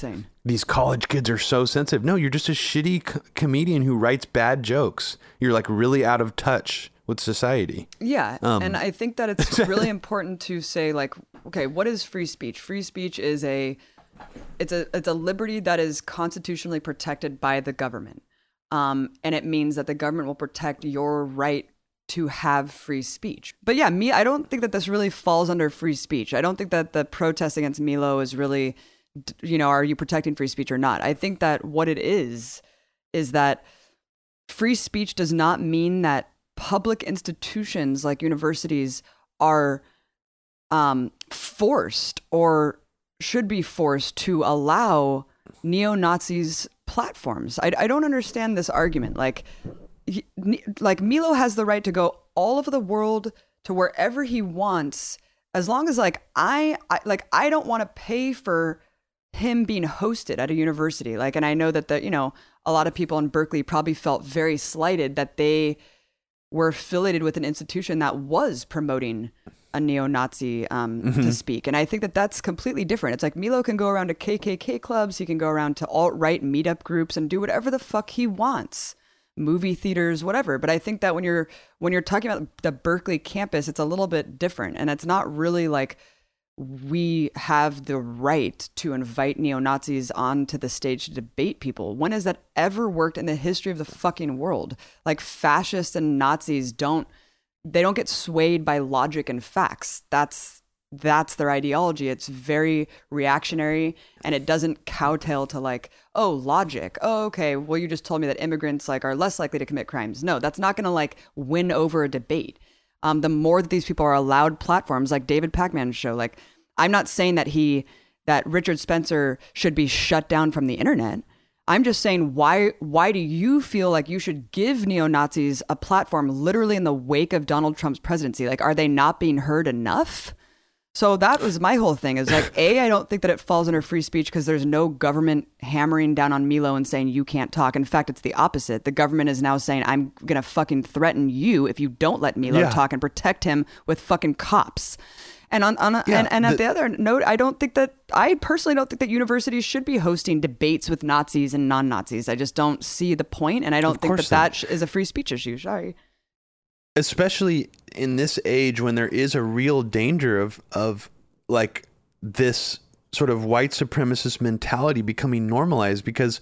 these college kids are so sensitive. No, you're just a shitty co- comedian who writes bad jokes. You're like really out of touch with society. Yeah, um, and I think that it's really important to say like okay, what is free speech? Free speech is a it's a it's a liberty that is constitutionally protected by the government. Um, and it means that the government will protect your right to have free speech. But yeah, me, I don't think that this really falls under free speech. I don't think that the protest against Milo is really, you know, are you protecting free speech or not? I think that what it is, is that free speech does not mean that public institutions like universities are um, forced or should be forced to allow neo Nazis platforms. I, I don't understand this argument. Like, he, like Milo has the right to go all over the world to wherever he wants as long as like I, I like I don't want to pay for him being hosted at a university like and I know that the you know a lot of people in Berkeley probably felt very slighted that they were affiliated with an institution that was promoting a neo-Nazi um, mm-hmm. to speak, and I think that that's completely different. It's like Milo can go around to KKK clubs, he can go around to alt-right meetup groups and do whatever the fuck he wants movie theaters, whatever. But I think that when you're when you're talking about the Berkeley campus, it's a little bit different, and it's not really like we have the right to invite neo Nazis onto the stage to debate people. When has that ever worked in the history of the fucking world? Like fascists and Nazis don't they don't get swayed by logic and facts. That's that's their ideology. It's very reactionary and it doesn't cowtail to like, oh, logic. Oh, okay. Well, you just told me that immigrants like are less likely to commit crimes. No, that's not going to like win over a debate. Um, the more that these people are allowed platforms like David Pakman's show, like I'm not saying that he that Richard Spencer should be shut down from the internet. I'm just saying why why do you feel like you should give neo-Nazis a platform literally in the wake of Donald Trump's presidency? Like are they not being heard enough? So that was my whole thing is like, A, I don't think that it falls under free speech because there's no government hammering down on Milo and saying you can't talk. In fact, it's the opposite. The government is now saying, I'm going to fucking threaten you if you don't let Milo yeah. talk and protect him with fucking cops. And on, on yeah, and, and at the, the other note, I don't think that I personally don't think that universities should be hosting debates with Nazis and non-Nazis. I just don't see the point, and I don't think that that is a free speech issue. Sorry. especially in this age when there is a real danger of of like this sort of white supremacist mentality becoming normalized because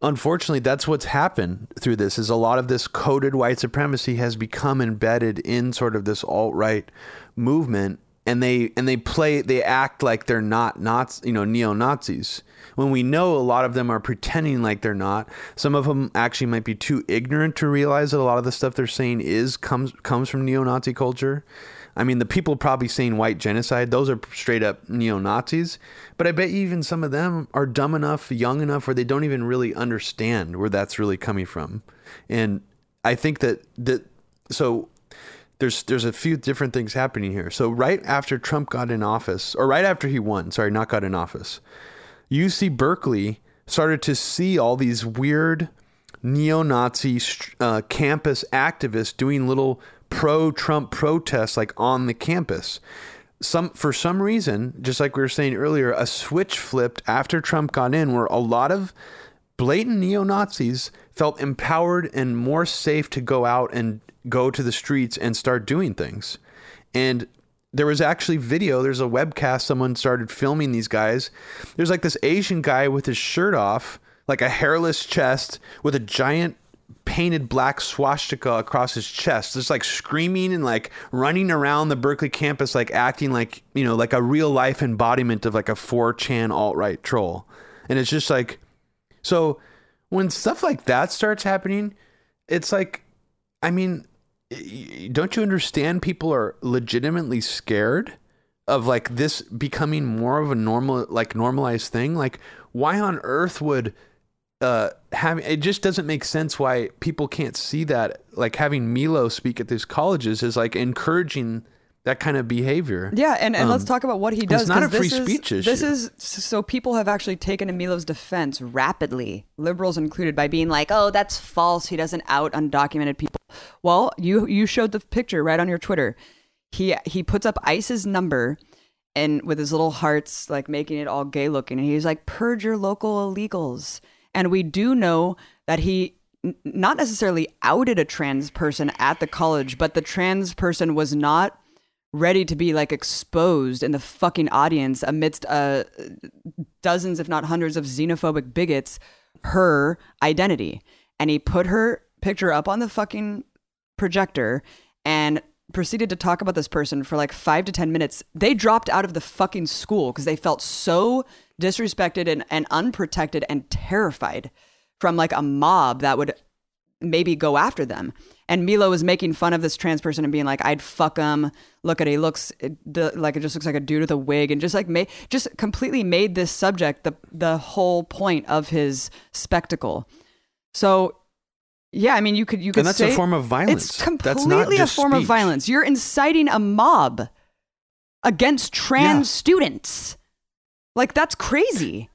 unfortunately that's what's happened through this is a lot of this coded white supremacy has become embedded in sort of this alt-right movement and they and they play they act like they're not not you know neo-nazis when we know a lot of them are pretending like they're not some of them actually might be too ignorant to realize that a lot of the stuff they're saying is comes comes from neo-nazi culture I mean, the people probably saying white genocide, those are straight up neo Nazis. But I bet even some of them are dumb enough, young enough, where they don't even really understand where that's really coming from. And I think that, that so there's there's a few different things happening here. So right after Trump got in office, or right after he won, sorry, not got in office, UC Berkeley started to see all these weird neo-Nazi uh, campus activists doing little pro-Trump protests like on the campus. Some for some reason, just like we were saying earlier, a switch flipped after Trump got in, where a lot of blatant neo Nazis felt empowered and more safe to go out and go to the streets and start doing things. And there was actually video. There's a webcast. Someone started filming these guys. There's like this Asian guy with his shirt off, like a hairless chest, with a giant painted black swastika across his chest, just like screaming and like running around the Berkeley campus, like acting like, you know, like a real life embodiment of like a 4chan alt right troll. And it's just like, so when stuff like that starts happening, it's like, I mean, don't you understand people are legitimately scared of like this becoming more of a normal, like normalized thing? Like, why on earth would uh, having it just doesn't make sense why people can't see that. Like having Milo speak at these colleges is like encouraging that kind of behavior. Yeah, and, and um, let's talk about what he does. It's not a free speech is, issue. This is so people have actually taken to Milo's defense rapidly, liberals included, by being like, "Oh, that's false. He doesn't out undocumented people." Well, you you showed the picture right on your Twitter. He he puts up ICE's number and with his little hearts, like making it all gay looking, and he's like, "Purge your local illegals." And we do know that he n- not necessarily outed a trans person at the college, but the trans person was not ready to be like exposed in the fucking audience amidst uh, dozens, if not hundreds, of xenophobic bigots, her identity. And he put her picture up on the fucking projector and proceeded to talk about this person for like five to 10 minutes. They dropped out of the fucking school because they felt so disrespected and, and unprotected and terrified from like a mob that would maybe go after them. And Milo was making fun of this trans person and being like, "I'd fuck him. Look at he looks eh, it, like it just looks like a dude with a wig," and just like made just completely made this subject the the whole point of his spectacle. So, yeah, I mean, you could you could and that's say a form of violence. It's completely a form speech. of violence. You're inciting a mob against trans yeah. students. Like that's crazy.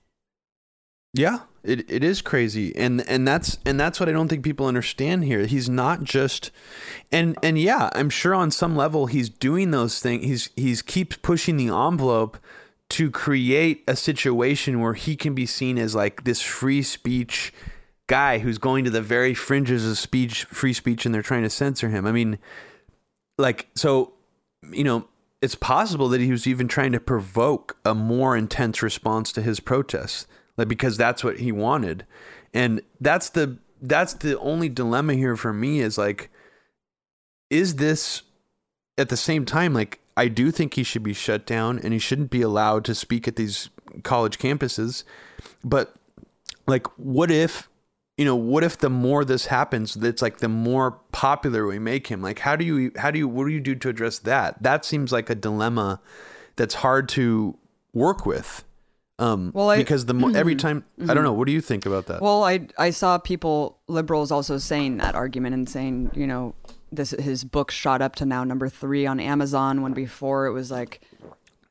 Yeah, it, it is crazy. And and that's and that's what I don't think people understand here. He's not just and and yeah, I'm sure on some level he's doing those things. He's he's keeps pushing the envelope to create a situation where he can be seen as like this free speech guy who's going to the very fringes of speech free speech and they're trying to censor him. I mean like so you know it's possible that he was even trying to provoke a more intense response to his protests, like because that's what he wanted, and that's the that's the only dilemma here for me is like, is this at the same time like I do think he should be shut down and he shouldn't be allowed to speak at these college campuses, but like what if you know, what if the more this happens, that's like the more popular we make him? Like, how do you, how do you, what do you do to address that? That seems like a dilemma that's hard to work with. Um, well, I, because the mo- every mm-hmm. time, mm-hmm. I don't know. What do you think about that? Well, I I saw people liberals also saying that argument and saying, you know, this his book shot up to now number three on Amazon when before it was like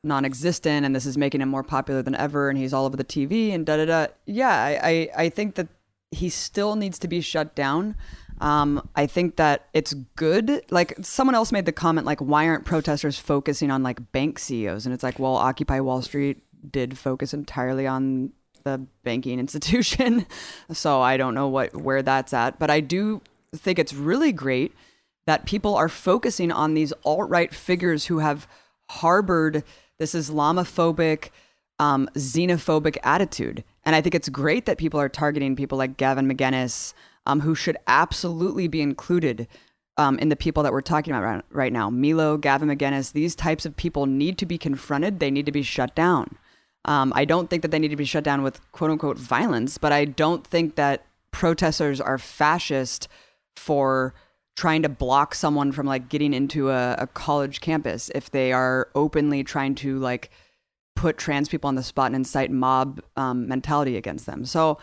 non-existent, and this is making him more popular than ever, and he's all over the TV and da da da. Yeah, I I, I think that he still needs to be shut down. Um, I think that it's good. Like someone else made the comment, like, why aren't protesters focusing on like bank CEOs? And it's like, well, Occupy Wall Street did focus entirely on the banking institution. so I don't know what where that's at, but I do think it's really great that people are focusing on these alt right figures who have harbored this Islamophobic, um, xenophobic attitude. And I think it's great that people are targeting people like Gavin McInnes, um, who should absolutely be included um, in the people that we're talking about right, now. Milo, Gavin McInnes, these types of people need to be confronted. They need to be shut down. Um, I don't think that they need to be shut down with quote unquote violence, but I don't think that protesters are fascist for trying to block someone from like getting into a, a college campus if they are openly trying to like put trans people on the spot and incite mob um, mentality against them. So,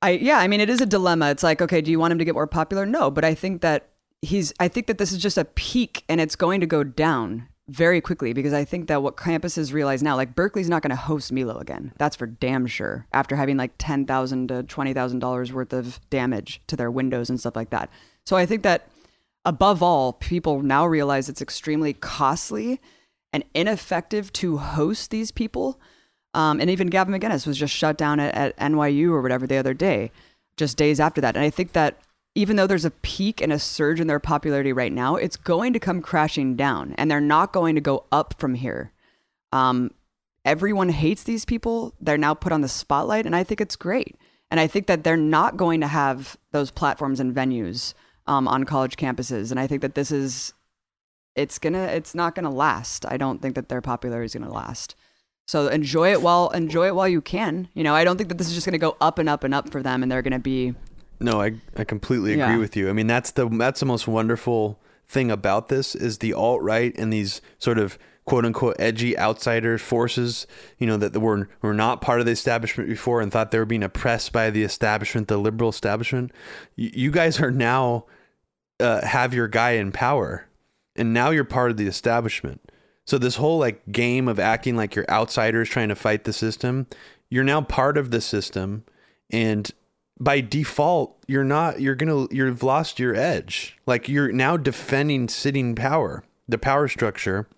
I yeah, I mean, it is a dilemma. It's like, okay, do you want him to get more popular? No, but I think that he's. I think that this is just a peak, and it's going to go down very quickly because I think that what campuses realize now, like Berkeley's not going to host Milo again. That's for damn sure. After having like ten thousand to twenty thousand dollars worth of damage to their windows and stuff like that. So I think that above all, people now realize it's extremely costly and ineffective to host these people. Um, and even Gavin McInnes was just shut down at, at NYU or whatever the other day, just days after that. And I think that even though there's a peak and a surge in their popularity right now, it's going to come crashing down and they're not going to go up from here. Um, everyone hates these people. They're now put on the spotlight, and I think it's great. And I think that they're not going to have those platforms and venues um, on college campuses. And I think that this is, it's gonna, it's not gonna last. I don't think that their popularity is gonna last. So enjoy it while enjoy it while you can. You know, I don't think that this is just gonna go up and up and up for them, and they're gonna be. No, I I completely agree Yeah. with you. I mean, that's the that's the most wonderful thing about this is the alt right and these sort of quote unquote edgy outsider forces, you know, that were were not part of the establishment before and thought they were being oppressed by the establishment, the liberal establishment. You, you guys are now uh, have your guy in power, and now you're part of the establishment. So this whole like game of acting like you're outsiders trying to fight the system, you're now part of the system, and by default, you're not. You're gonna. You've lost your edge. Like you're now defending sitting power, the power structure,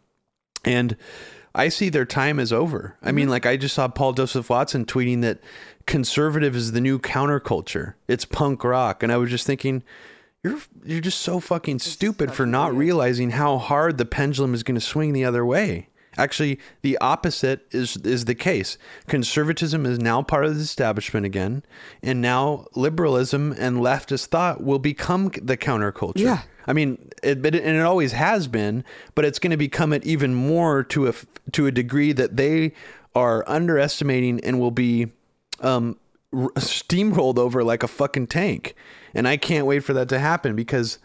and I see their time is over. I mean, mm-hmm. like I just saw Paul Joseph Watson tweeting that conservative is the new counterculture. It's punk rock, and I was just thinking, you're you're just so fucking stupid for not realizing how hard the pendulum is going to swing the other way. Actually, the opposite is is the case. Conservatism is now part of the establishment again, and now liberalism and leftist thought will become the counterculture. Yeah. I mean, it, but it, and it always has been, but it's going to become it even more to a to a degree that they are underestimating and will be um, steamrolled over like a fucking tank. And I can't wait for that to happen because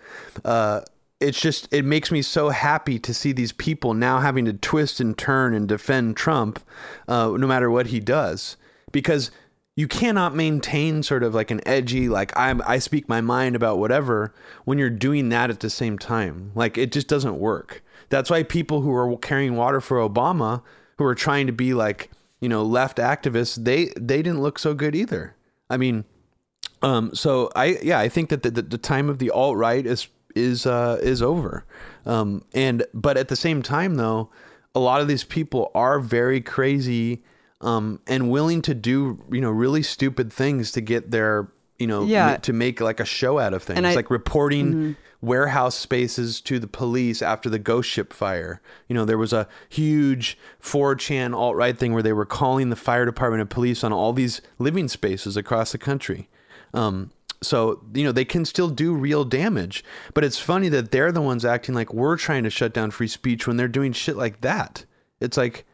uh, it's just it makes me so happy to see these people now having to twist and turn and defend Trump, uh, no matter what he does, because you cannot maintain sort of like an edgy like I'm I speak my mind about whatever when you're doing that at the same time. Like it just doesn't work. That's why people who are carrying water for Obama, who are trying to be like you know left activists, they they didn't look so good either. I mean, um, so I yeah I think that the, the, the time of the alt right is is uh, is over. Um, and but at the same time though, a lot of these people are very crazy um, and willing to do you know really stupid things to get their you know Yeah. ma- to make like a show out of things I- Mm-hmm. like reporting warehouse spaces to the police after the ghost ship fire you know there was a huge 4chan alt-right thing where they were calling the fire department and police on all these living spaces across the country um, so you know they can still do real damage but it's funny that they're the ones acting like we're trying to shut down free speech when they're doing shit like that it's like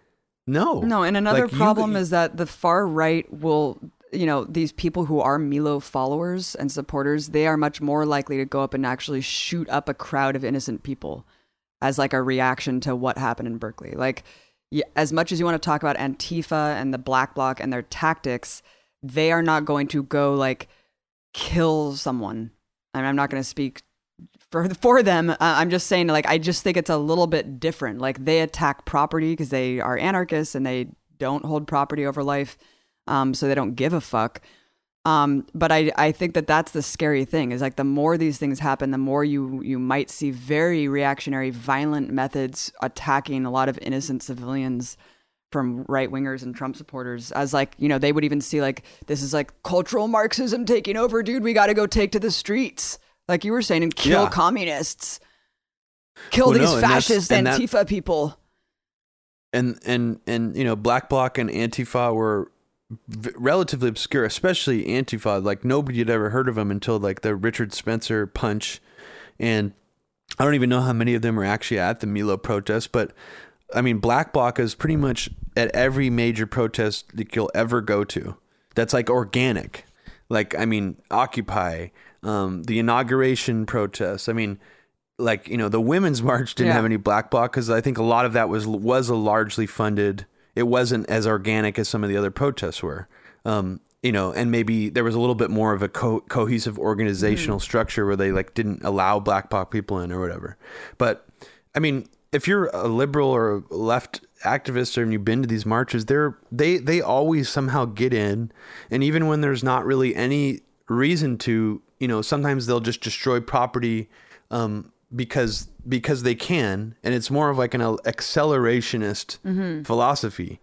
no No, and another Like, you- problem is that the far right will, you know, these people who are Milo followers and supporters, they are much more likely to go up and actually shoot up a crowd of innocent people as like a reaction to what happened in Berkeley. Like, as much as you want to talk about Antifa and the Black Bloc and their tactics, they are not going to go like kill someone. And I'm not going to speak for for them. Uh, I'm just saying, like, I just think it's a little bit different. Like, they attack property because they are anarchists and they don't hold property over life, um, so they don't give a fuck. Um, but I I think that that's the scary thing is like the more these things happen, the more you you might see very reactionary, violent methods attacking a lot of innocent civilians from right wingers and Trump supporters as like, you know, they would even see like this is like cultural Marxism taking over, dude. We got to go take to the streets. like you were saying, and kill Yeah. communists, kill Well, these no, fascist and that- Antifa people. and and and you know black bloc and antifa were v- relatively obscure especially antifa like nobody had ever heard of them until like the richard spencer punch and i don't even know how many of them are actually at the milo protest but i mean black bloc is pretty much at every major protest that you'll ever go to that's like organic like i mean occupy um, the inauguration protests i mean like you know the women's march didn't Yeah. have any black bloc because I think a lot of that was was a largely funded. It wasn't as organic as some of the other protests were. Um, you know, and maybe there was a little bit more of a co- cohesive organizational structure where they like didn't allow black bloc people in or whatever. But I mean, if you're a liberal or a left activist or you've been to these marches, they're they they always somehow get in, and even when there's not really any reason to, you know, sometimes they'll just destroy property um, because because they can, and it's more of like an accelerationist philosophy.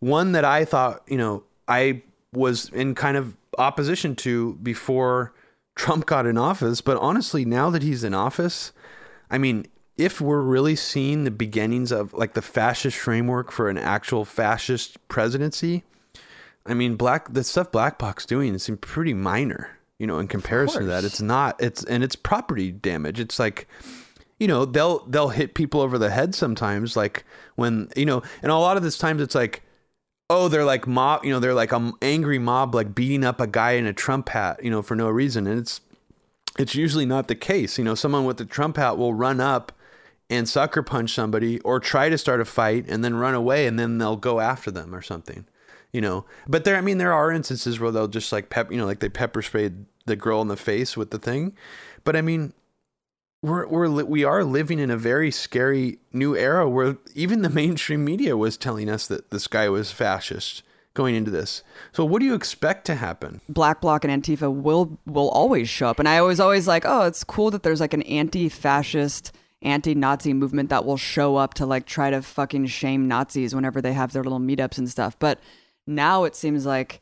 One that I thought, you know, I was in kind of opposition to before Trump got in office, but honestly, now that he's in office, I mean, if we're really seeing the beginnings of like the fascist framework for an actual fascist presidency, I mean, black the stuff Black Bloc's doing seems pretty minor, you know, in comparison to that. It's not. It's and it's property damage. It's like, you know, they'll they'll hit people over the head sometimes, like when you know, and a lot of this times it's like, oh, they're like mob, you know, they're like an angry mob, like beating up a guy in a Trump hat, you know, for no reason, and it's it's usually not the case. You know, someone with a Trump hat will run up and sucker punch somebody or try to start a fight and then run away and then they'll go after them or something. You know, but there, I mean, there are instances where they'll just like pep, you know, like they pepper sprayed the girl in the face with the thing. But I mean, we're we're we are living in a very scary new era where even the mainstream media was telling us that this guy was fascist going into this. So what do you expect to happen? Black Bloc and Antifa will will always show up, and I was always like, oh, it's cool that there's like an anti-fascist, anti-Nazi movement that will show up to like try to fucking shame Nazis whenever they have their little meetups and stuff. But now it seems like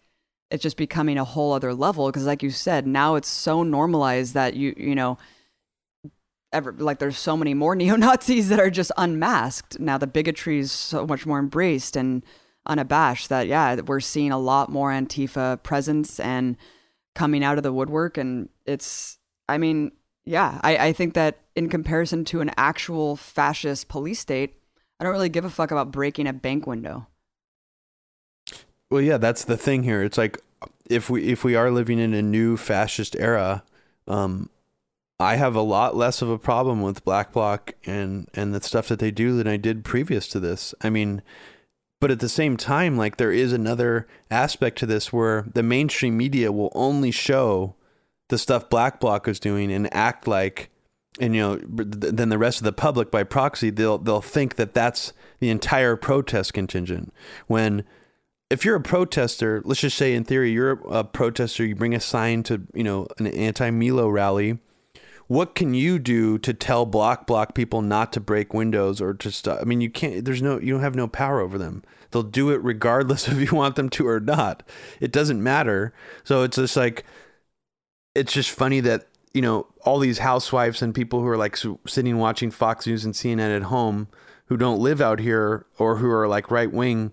it's just becoming a whole other level because, like you said, now it's so normalized that you you know. Ever, like there's so many more neo Nazis that are just unmasked now. The bigotry is so much more embraced and unabashed that yeah we're seeing a lot more antifa presence and coming out of the woodwork and it's i mean yeah i, I think that in comparison to an actual fascist police state i don't really give a fuck about breaking a bank window Well, yeah, that's the thing here. It's like if we if we are living in a new fascist era, um, I have a lot less of a problem with Black Bloc and and the stuff that they do than I did previous to this. I mean, but at the same time, like there is another aspect to this where the mainstream media will only show the stuff Black Bloc is doing and act like, and you know, then the rest of the public by proxy they'll they'll think that that's the entire protest contingent when if you're a protester, let's just say in theory you're a protester, you bring a sign to you know an anti-Milo rally. What can you do to tell black bloc people not to break windows or to stop? I mean, you can't. There's no. You don't have no power over them. They'll do it regardless if you want them to or not. It doesn't matter. So it's just like, it's just funny that you know all these housewives and people who are like sitting watching Fox News and CNN at home who don't live out here or who are like right wing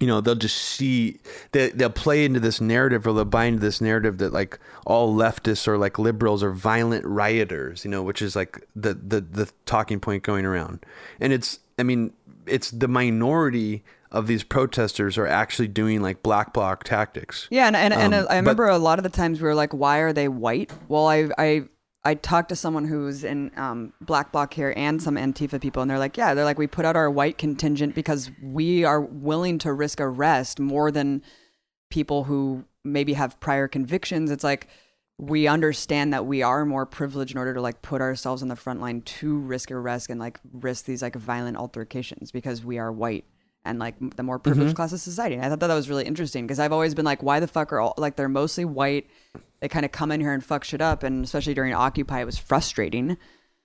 you know they'll just see they, they'll play into this narrative or they'll buy into this narrative that like all leftists or like liberals are violent rioters you know which is like the the the talking point going around. And it's i mean it's the minority of these protesters are actually doing like black bloc tactics Yeah, and and, and Um, I but- remember a lot of the times we were like, "Why are they white?" Well, I I I talked to someone who's in um, Black Bloc here and some Antifa people, and they're like, "Yeah, they're like we put out our white contingent because we are willing to risk arrest more than people who maybe have prior convictions." It's like we understand that we are more privileged in order to like put ourselves on the front line to risk arrest and like risk these like violent altercations because we are white and like the more privileged class of society. And I thought that, that was really interesting because I've always been like, why the fuck are all like they're mostly white? They kind of come in here and fuck shit up, and especially during Occupy, it was frustrating.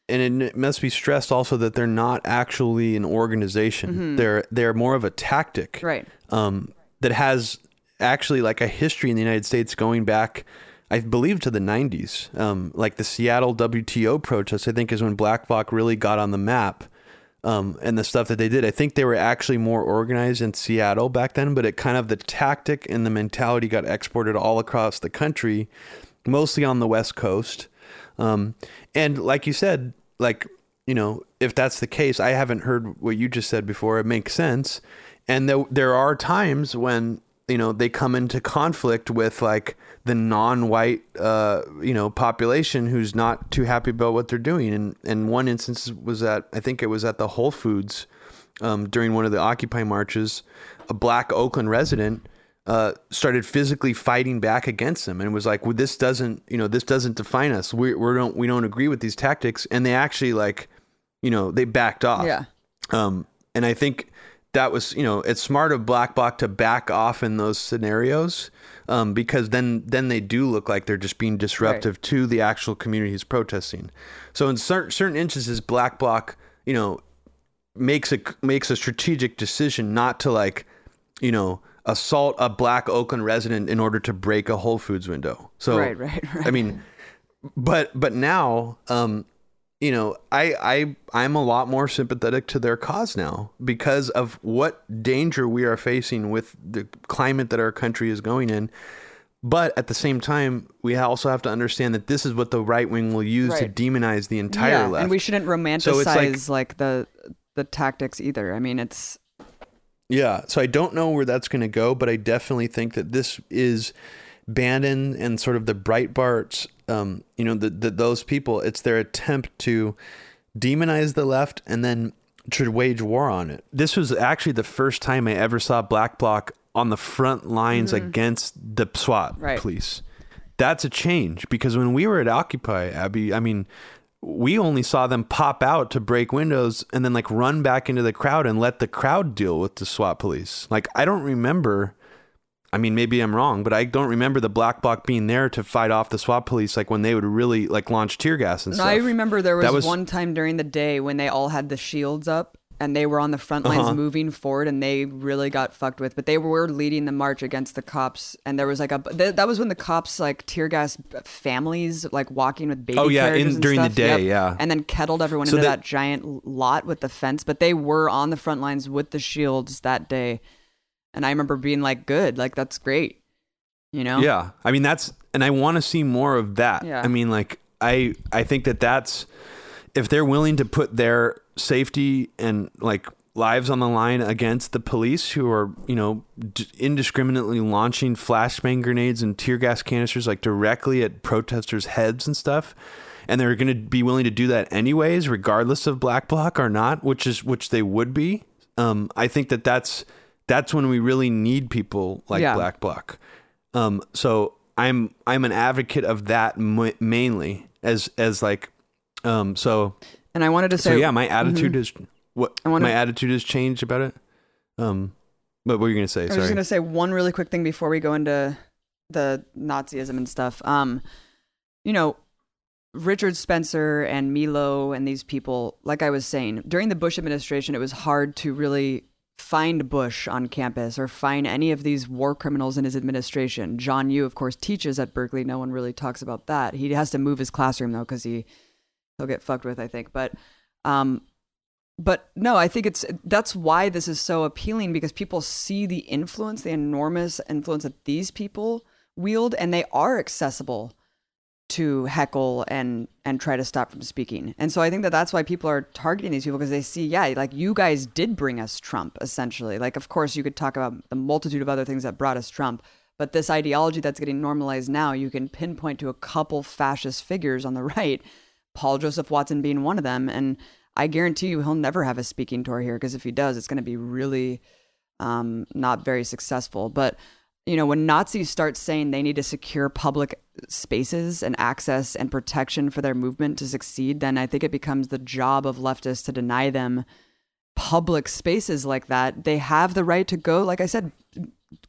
and it must be stressed also that they're not actually an organization they're they're more of a tactic Right. um, that has actually like a history in the United States going back I believe to the 90s. Um, like the Seattle WTO protests, I think is when Black Bloc really got on the map. Um, and the stuff that they did, I think they were actually more organized in Seattle back then, but it kind of the tactic and the mentality got exported all across the country, mostly on the West Coast. Um, and like you said, like, you know, if that's the case, I haven't heard what you just said before. It makes sense. And there, there are times when you know they come into conflict with like the non-white uh, you know population who's not too happy about what they're doing. And and one instance was at I think it was at the Whole Foods um, during one of the Occupy marches a black Oakland resident uh, started physically fighting back against them and was like well this doesn't you know this doesn't define us. We we don't we don't agree with these tactics. And they actually like you know they backed off. Yeah. um, and I think that was, you know, it's smart of Black Bloc to back off in those scenarios um, because then then they do look like they're just being disruptive to the actual community communities protesting. So in certain certain instances, Black Bloc, you know, makes a makes a strategic decision not to like, you know, assault a black Oakland resident in order to break a Whole Foods window. So Right, right, right. I mean, but but now, um, you know, I I I'm a lot more sympathetic to their cause now because of what danger we are facing with the climate that our country is going in. But at the same time, we also have to understand that this is what the right wing will use to demonize the entire yeah, left. and we shouldn't romanticize So like- like, the the tactics either. I mean, it's Yeah, so I don't know where that's going to go, but I definitely think that this is Bannon and sort of the Breitbarts, um, you know, the, the those people. It's their attempt to demonize the left and then to wage war on it. This was actually the first time I ever saw Black Bloc on the front lines against the SWAT Mm-hmm. Right. police. That's a change because when we were at Occupy, Abby, I mean, we only saw them pop out to break windows and then like run back into the crowd and let the crowd deal with the SWAT police. Like I don't remember I mean maybe I'm wrong, but I don't remember the black bloc being there to fight off the SWAT police like when they would really like launch tear gas and stuff. I remember there was, was- one time during the day when they all had the shields up and they were on the front lines Uh-huh. moving forward and they really got fucked with. But they were leading the march against the cops and there was like a th- that was when the cops like tear gas families like walking with baby Oh, yeah, in- during the stuff. day, yeah. and then kettled everyone So into that- that giant lot with the fence. But they were on the front lines with the shields that day, and I remember being like, "Good, like that's great," you know? Yeah, I mean that's, and I want to see more of that. Yeah. I mean, like I, I think that that's if they're willing to put their safety and like lives on the line against the police who are, you know, d- indiscriminately launching flashbang grenades and tear gas canisters like directly at protesters' heads and stuff. And they're going to be willing to do that anyways, regardless of Black Bloc or not, which is which they would be. Um, I think that that's that's when we really need people like Yeah. Black Bloc. Um, so I'm I'm an advocate of that m- mainly as as like, um, so And I wanted to so say, yeah, my attitude is what I wanna- my attitude has changed about it. Um, but what were you gonna say? I was Sorry. just gonna say one really quick thing before we go into the Nazism and stuff. Um, you know, Richard Spencer and Milo and these people, like I was saying, during the Bush administration, it was hard to really find Bush on campus or find any of these war criminals in his administration. John Yoo, of course, teaches at Berkeley. No one really talks about that. He has to move his classroom though because he he'll get fucked with, I think. But um, but no, I think it's that's why this is so appealing because people see the influence, the enormous influence that these people wield, and they are accessible to heckle and and try to stop from speaking. And so I think that that's why people are targeting these people because they see, yeah, like you guys did bring us Trump essentially. Like of course you could talk about the multitude of other things that brought us Trump, but this ideology that's getting normalized now, you can pinpoint to a couple fascist figures on the right, Paul Joseph Watson being one of them, and I guarantee you he'll never have a speaking tour here because if he does, it's going to be really um, not very successful. But you know, when Nazis start saying they need to secure public spaces and access and protection for their movement to succeed, then I think it becomes the job of leftists to deny them public spaces like that. They have the right to go, like I said,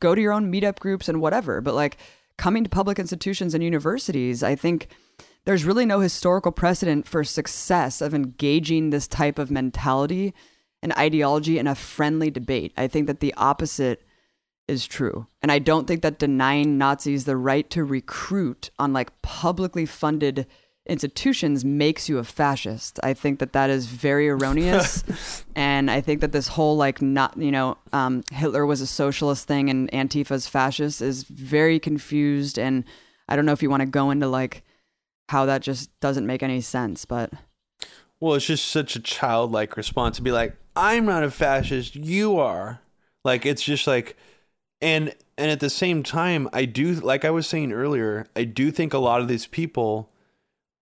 go to your own meetup groups and whatever. But like coming to public institutions and universities, I think there's really no historical precedent for success of engaging this type of mentality and ideology in a friendly debate. I think that the opposite is true. And I don't think that denying Nazis the right to recruit on like publicly funded institutions makes you a fascist. I think that that is very erroneous. and I think that this whole like not, you know, um, Hitler was a socialist thing and Antifa's fascist is very confused. And I don't know if you want to go into like how that just doesn't make any sense, but. Well, it's just such a childlike response to be like, I'm not a fascist, you are. Like, it's just like, and and at the same time i do like i was saying earlier i do think a lot of these people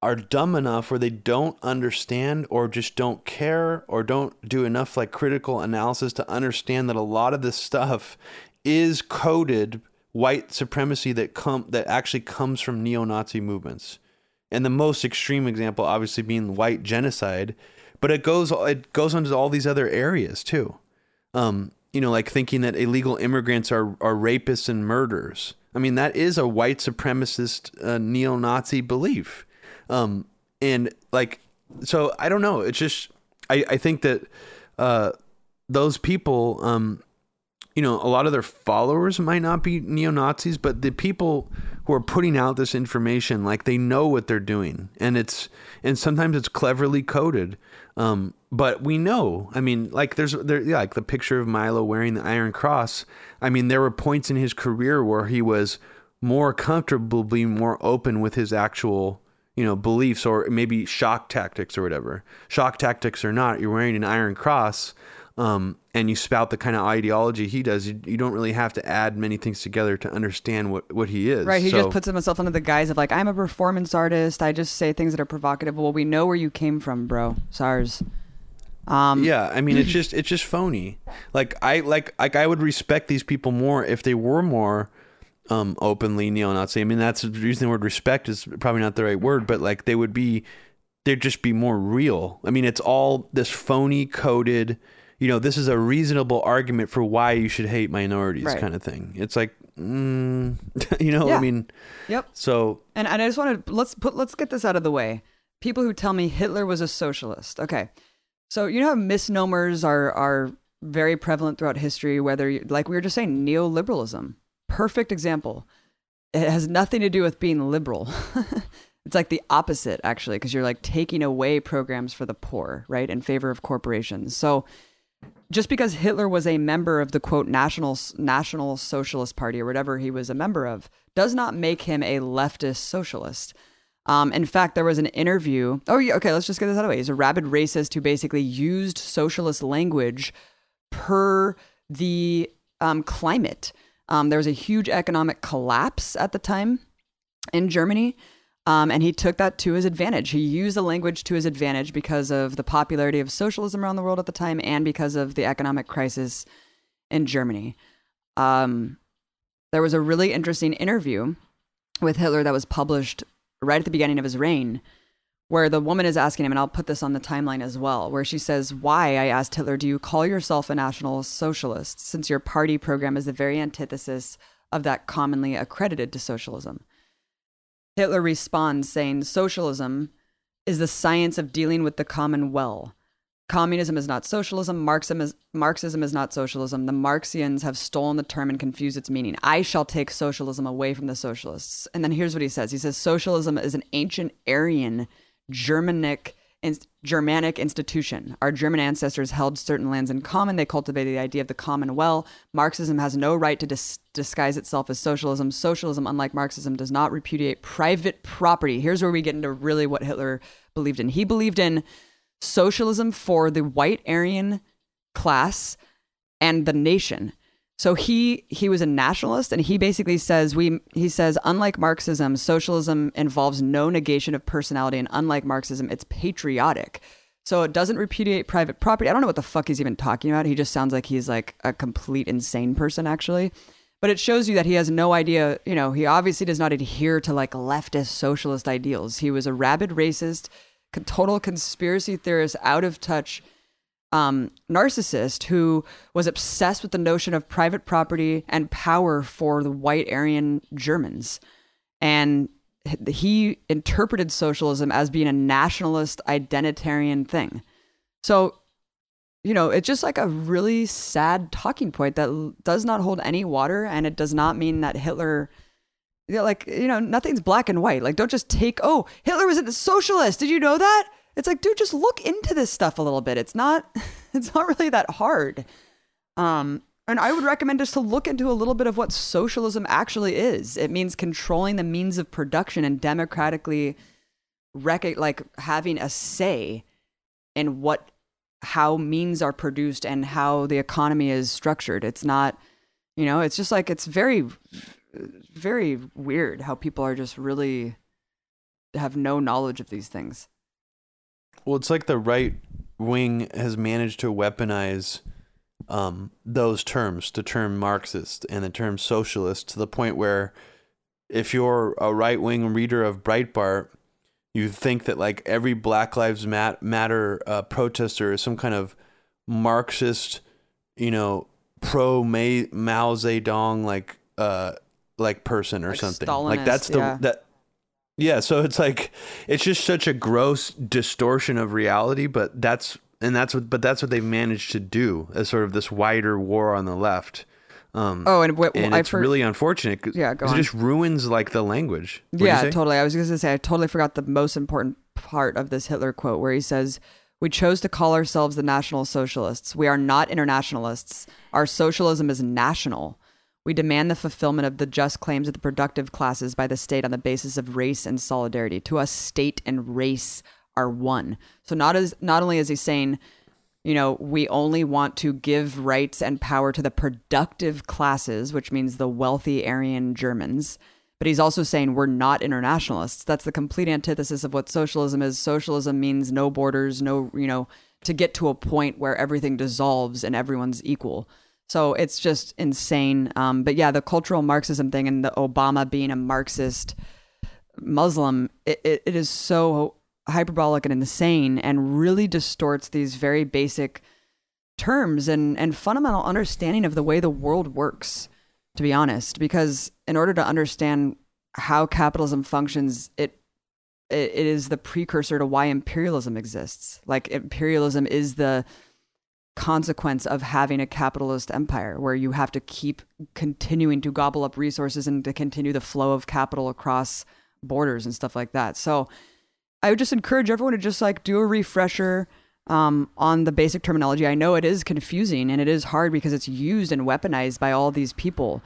are dumb enough where they don't understand or just don't care or don't do enough like critical analysis to understand that a lot of this stuff is coded white supremacy that come that actually comes from neo-nazi movements. And the most extreme example obviously being white genocide but it goes it goes into all these other areas too. Um, you know, like thinking that illegal immigrants are, are rapists and murderers. I mean, that is a white supremacist uh, neo Nazi belief. Um, and like, so I don't know. It's just, I, I think that uh, those people, um, you know, a lot of their followers might not be neo Nazis, but the people who are putting out this information, like they know what they're doing, and it's and sometimes it's cleverly coded. Um, but we know, I mean, like there's there yeah, like the picture of Milo wearing the Iron Cross. I mean, there were points in his career where he was more comfortable being more open with his actual you know beliefs or maybe shock tactics or whatever shock tactics or not you're wearing an iron cross um, and you spout the kind of ideology he does, you, you, don't really have to add many things together to understand what, what he is. Right. He so, just puts himself under the guise of like, I'm a performance artist. I just say things that are provocative. Well, we know where you came from, bro. SARS. Um, yeah, I mean, it's just it's just phony. Like I like like I would respect these people more if they were more um, openly neo-Nazi. I mean, that's the reason the word respect is probably not the right word, but like they would be, they'd just be more real. I mean, it's all this phony coded you know, this is a reasonable argument for why you should hate minorities, right. kind of thing. It's like, mm, you know, yeah. I mean, yep. So, and, and I just want to let's put let's get this out of the way. People who tell me Hitler was a socialist. Okay, so you know how misnomers are are very prevalent throughout history. Whether you, like we were just saying, neoliberalism, perfect example. It has nothing to do with being liberal. it's like the opposite actually because you're like taking away programs for the poor right in favor of corporations so just because Hitler was a member of the quote national national socialist party or whatever he was a member of does not make him a leftist socialist. Um, in fact, there was an interview. Oh, yeah, okay, let's just get this out of the way. He's a rabid racist who basically used socialist language per the um, climate. Um, there was a huge economic collapse at the time in Germany. Um, and he took that to his advantage. He used the language to his advantage because of the popularity of socialism around the world at the time and because of the economic crisis in Germany. Um, there was a really interesting interview with Hitler that was published right at the beginning of his reign, where the woman is asking him, and I'll put this on the timeline as well, where she says, Why, I asked Hitler, do you call yourself a National Socialist, since your party program is the very antithesis of that commonly accredited to socialism? Hitler responds saying, Socialism is the science of dealing with the common well. Communism is not socialism. Marxism is, Marxism is not socialism. The Marxians have stolen the term and confused its meaning. I shall take socialism away from the socialists. And then here's what he says He says, Socialism is an ancient Aryan Germanic in- Germanic institution. Our German ancestors held certain lands in common. They cultivated the idea of the common well. Marxism has no right to dis- disguise itself as socialism. Socialism, unlike Marxism, does not repudiate private property. Here's where we get into really what Hitler believed in. He believed in socialism for the white Aryan class and the nation. So he he was a nationalist and he basically says we he says unlike Marxism, socialism involves no negation of personality and unlike Marxism, it's patriotic. So it doesn't repudiate private property. I don't know what the fuck he's even talking about. He just sounds like he's like a complete insane person actually. But it shows you that he has no idea, you know, he obviously does not adhere to like leftist socialist ideals. He was a rabid racist, total conspiracy theorist, out of touch um, narcissist who was obsessed with the notion of private property and power for the white Aryan Germans. And he interpreted socialism as being a nationalist identitarian thing. So you know, it's just like a really sad talking point that does not hold any water. And it does not mean that Hitler, like, you know, nothing's black and white. Like, don't just take, oh, Hitler was a socialist. Did you know that? It's like, dude, just look into this stuff a little bit. It's not, it's not really that hard. Um, and I would recommend just to look into a little bit of what socialism actually is. It means controlling the means of production and democratically rec- like having a say in what how means are produced and how the economy is structured. It's not, you know, it's just like it's very very weird how people are just really have no knowledge of these things. Well, it's like the right wing has managed to weaponize um, those terms, the term Marxist and the term socialist, to the point where if you're a right wing reader of Breitbart, you think that like every Black Lives Mat- Matter uh, protester is some kind of Marxist, you know, pro Mao Zedong like uh like person or Like something. Like that's the yeah. that yeah, so it's like it's just such a gross distortion of reality, but that's and that's what but that's what they've managed to do as sort of this wider war on the left. Um, Oh, and, wh- and it's for- really unfortunate. 'cause- Yeah, 'cause. It just ruins like the language. What'd yeah, totally. I was going to say I totally forgot the most important part of this Hitler quote where he says, "We chose to call ourselves the National Socialists. We are not internationalists. Our socialism is national. We demand the fulfillment of the just claims of the productive classes by the state on the basis of race and solidarity. To us, state and race are one." So not as not only is he saying you know, we only want to give rights and power to the productive classes, which means the wealthy Aryan Germans. But he's also saying we're not internationalists. That's the complete antithesis of what socialism is. Socialism means no borders, no, you know, to get to a point where everything dissolves and everyone's equal. So it's just insane. Um, but yeah, the cultural Marxism thing and the Obama being a Marxist Muslim, it, it, it is so hyperbolic and insane and really distorts these very basic terms and, and fundamental understanding of the way the world works, to be honest. Because in order to understand how capitalism functions, it it, it is the precursor to why imperialism exists. Like imperialism is the consequence of having a capitalist empire where you have to keep continuing to gobble up resources and to continue the flow of capital across borders and stuff like that. So I would just encourage everyone to just like do a refresher um, on the basic terminology. I know it is confusing and it is hard because it's used and weaponized by all these people.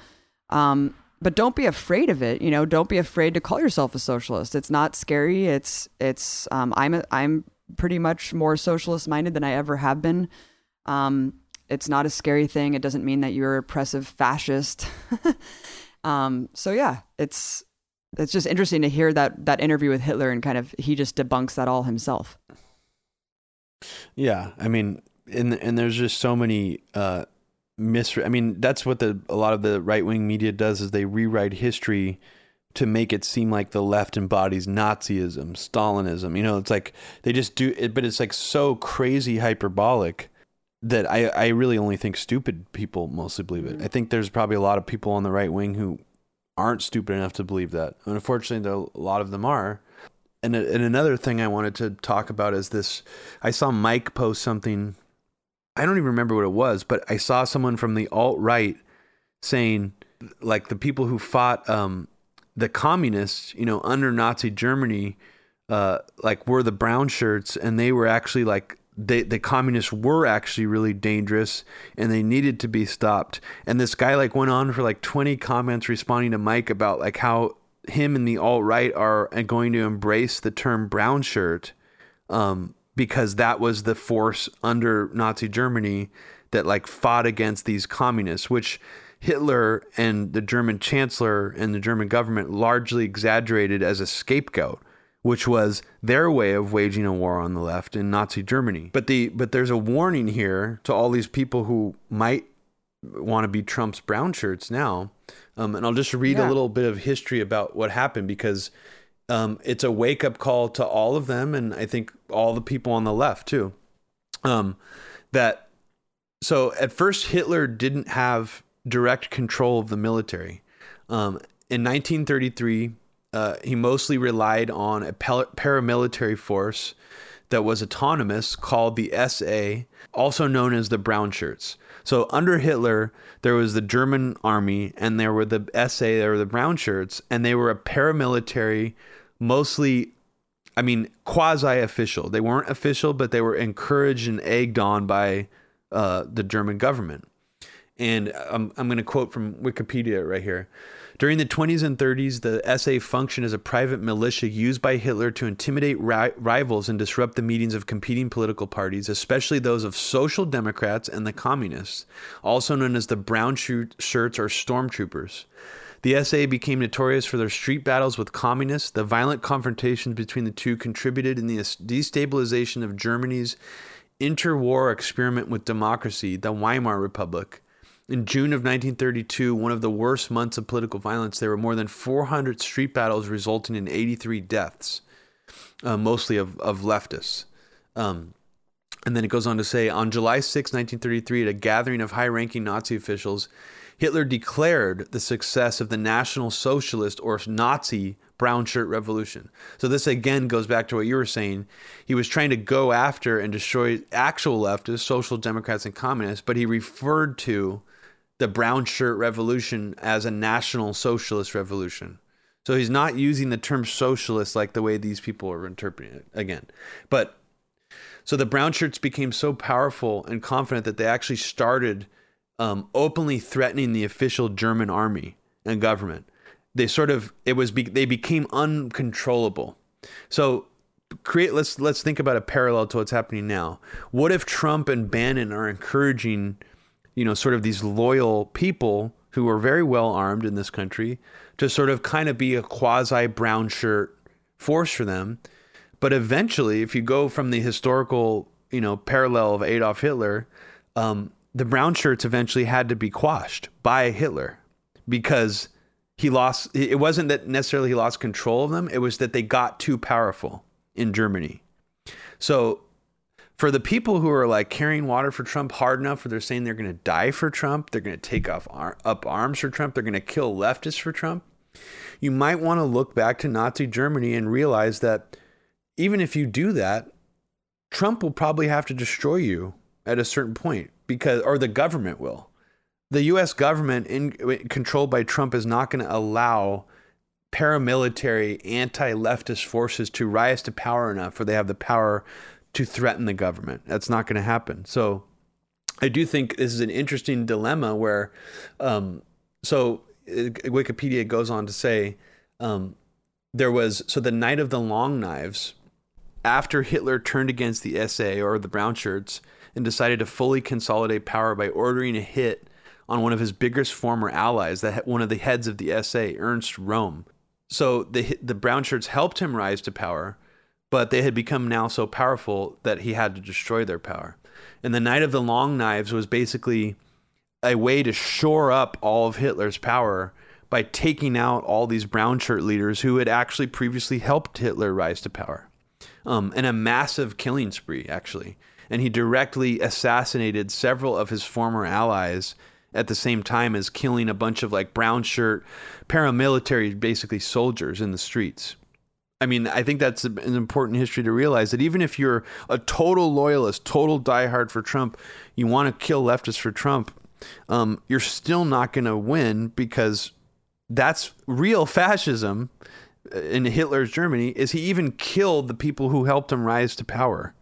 Um, but don't be afraid of it. You know, don't be afraid to call yourself a socialist. It's not scary. It's it's um, I'm a, I'm pretty much more socialist minded than I ever have been. Um, it's not a scary thing. It doesn't mean that you're a oppressive fascist. um, so yeah, it's it's just interesting to hear that that interview with Hitler and kind of he just debunks that all himself. Yeah, I mean, and and there's just so many uh. I mean, that's what the a lot of the right wing media does is they rewrite history to make it seem like the left embodies Nazism, Stalinism. You know, it's like they just do it, but it's like so crazy hyperbolic that I I really only think stupid people mostly believe it. I think there's probably a lot of people on the right wing who aren't stupid enough to believe that. And unfortunately, a lot of them are. And, and another thing I wanted to talk about is this. I saw Mike post something. I don't even remember what it was, but I saw someone from the alt right saying, like the people who fought um, the communists, you know, under Nazi Germany, uh, like were the brown shirts, and they were actually like they, the communists were actually really dangerous and they needed to be stopped. And this guy like went on for like 20 comments responding to Mike about like how him and the alt right are going to embrace the term brown shirt um, because that was the force under Nazi Germany that like fought against these communists, which Hitler and the German chancellor and the German government largely exaggerated as a scapegoat which was their way of waging a war on the left in Nazi Germany. But the but there's a warning here to all these people who might want to be Trump's brown shirts now. Um, and I'll just read Yeah. a little bit of history about what happened because um, it's a wake up call to all of them, and I think all the people on the left too. Um, that so at first Hitler didn't have direct control of the military. Um, in 1933, uh, he mostly relied on a paramilitary force that was autonomous called the SA, also known as the Brown Shirts. So under Hitler, there was the German army and there were the SA, there were the Brown Shirts, and they were a paramilitary, mostly, I mean, quasi official. They weren't official, but they were encouraged and egged on by uh, the German government. And I'm, I'm going to quote from Wikipedia right here. During the 20s and 30s, the SA functioned as a private militia used by Hitler to intimidate ri- rivals and disrupt the meetings of competing political parties, especially those of Social Democrats and the Communists, also known as the Brown Shirts or Stormtroopers. The SA became notorious for their street battles with communists. The violent confrontations between the two contributed in the destabilization of Germany's interwar experiment with democracy, the Weimar Republic. In June of 1932, one of the worst months of political violence, there were more than 400 street battles resulting in 83 deaths, uh, mostly of, of leftists. Um, and then it goes on to say on July 6, 1933, at a gathering of high ranking Nazi officials, Hitler declared the success of the National Socialist or Nazi brown shirt revolution. So this again goes back to what you were saying. He was trying to go after and destroy actual leftists, social democrats and communists, but he referred to the brown shirt revolution as a national socialist revolution. So he's not using the term socialist like the way these people are interpreting it again. But so the brown shirts became so powerful and confident that they actually started um, openly threatening the official German army and government. They sort of it was be, they became uncontrollable. So create let's let's think about a parallel to what's happening now. What if Trump and Bannon are encouraging you know, sort of these loyal people who are very well armed in this country to sort of kind of be a quasi brown shirt force for them. But eventually, if you go from the historical, you know, parallel of Adolf Hitler, um, the brown shirts eventually had to be quashed by Hitler because he lost. It wasn't that necessarily he lost control of them; it was that they got too powerful in Germany. So for the people who are like carrying water for Trump hard enough where they're saying they're going to die for Trump, they're going to take off ar- up arms for Trump, they're going to kill leftists for Trump, you might want to look back to Nazi Germany and realize that even if you do that, Trump will probably have to destroy you at a certain point because or the government will. The US government in controlled by Trump is not going to allow paramilitary anti-leftist forces to rise to power enough where they have the power to threaten the government. That's not going to happen. So I do think this is an interesting dilemma where, um, so uh, Wikipedia goes on to say um, there was, so the night of the long knives, after Hitler turned against the SA or the brown shirts and decided to fully consolidate power by ordering a hit on one of his biggest former allies, that one of the heads of the SA, Ernst Röhm. So the the brown shirts helped him rise to power, but they had become now so powerful that he had to destroy their power. And the Night of the Long Knives was basically a way to shore up all of Hitler's power by taking out all these brown shirt leaders who had actually previously helped Hitler rise to power. Um, and a massive killing spree, actually. And he directly assassinated several of his former allies at the same time as killing a bunch of like brown shirt paramilitary, basically soldiers in the streets. I mean, I think that's an important history to realize that even if you're a total loyalist, total diehard for Trump, you want to kill leftists for Trump, um, you're still not going to win because that's real fascism in Hitler's Germany. Is he even killed the people who helped him rise to power?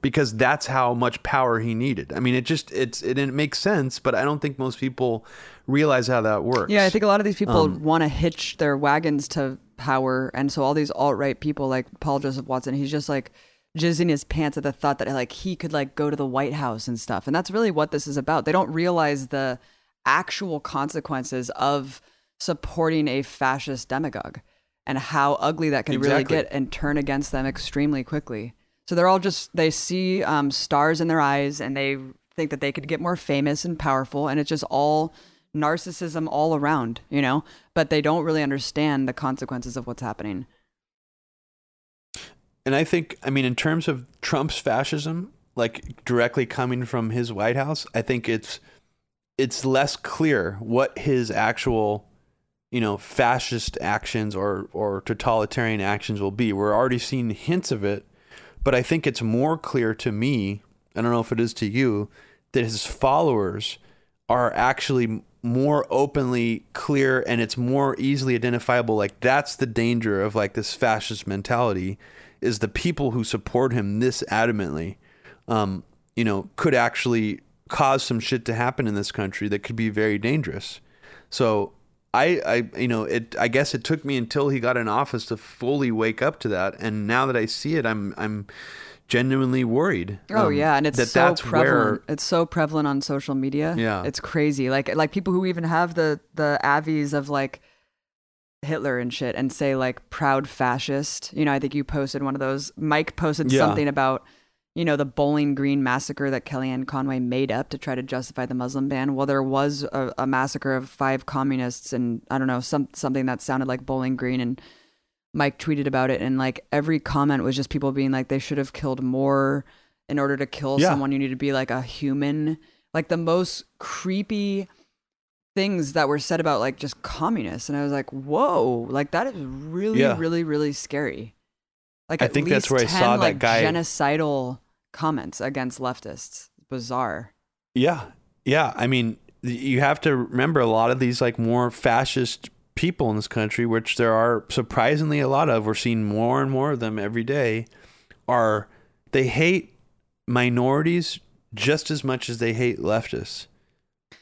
Because that's how much power he needed. I mean, it just it's it, it makes sense, but I don't think most people realize how that works. Yeah, I think a lot of these people um, want to hitch their wagons to power, and so all these alt right people like Paul Joseph Watson, he's just like jizzing his pants at the thought that like he could like go to the White House and stuff, and that's really what this is about. They don't realize the actual consequences of supporting a fascist demagogue and how ugly that can exactly. really get and turn against them extremely quickly. So they're all just they see um, stars in their eyes and they think that they could get more famous and powerful, and it's just all narcissism all around, you know, but they don't really understand the consequences of what's happening. And I think, I mean, in terms of Trump's fascism, like directly coming from his White House, I think it's it's less clear what his actual, you know, fascist actions or or totalitarian actions will be. We're already seeing hints of it, but I think it's more clear to me. I don't know if it is to you that his followers are actually more openly clear and it's more easily identifiable like that's the danger of like this fascist mentality is the people who support him this adamantly um, you know could actually cause some shit to happen in this country that could be very dangerous. So I, I you know it I guess it took me until he got in office to fully wake up to that. And now that I see it I'm I'm genuinely worried. Oh um, yeah, and it's that so that's prevalent. where It's so prevalent on social media. Yeah. it's crazy. Like like people who even have the the avies of like Hitler and shit, and say like proud fascist. You know, I think you posted one of those. Mike posted Yeah. something about you know the Bowling Green massacre that Kellyanne Conway made up to try to justify the Muslim ban. Well, there was a, a massacre of five communists, and I don't know some something that sounded like Bowling Green and. Mike tweeted about it, and like every comment was just people being like, they should have killed more in order to kill Yeah. someone. You need to be like a human. Like the most creepy things that were said about like just communists, and I was like, whoa, like that is really, Yeah. really, really scary. Like I think that's where I 10, saw that like, guy- genocidal comments against leftists. Bizarre. Yeah. Yeah. I mean, you have to remember a lot of these like more fascist people in this country, which there are surprisingly a lot of, we're seeing more and more of them every day, are they hate minorities just as much as they hate leftists.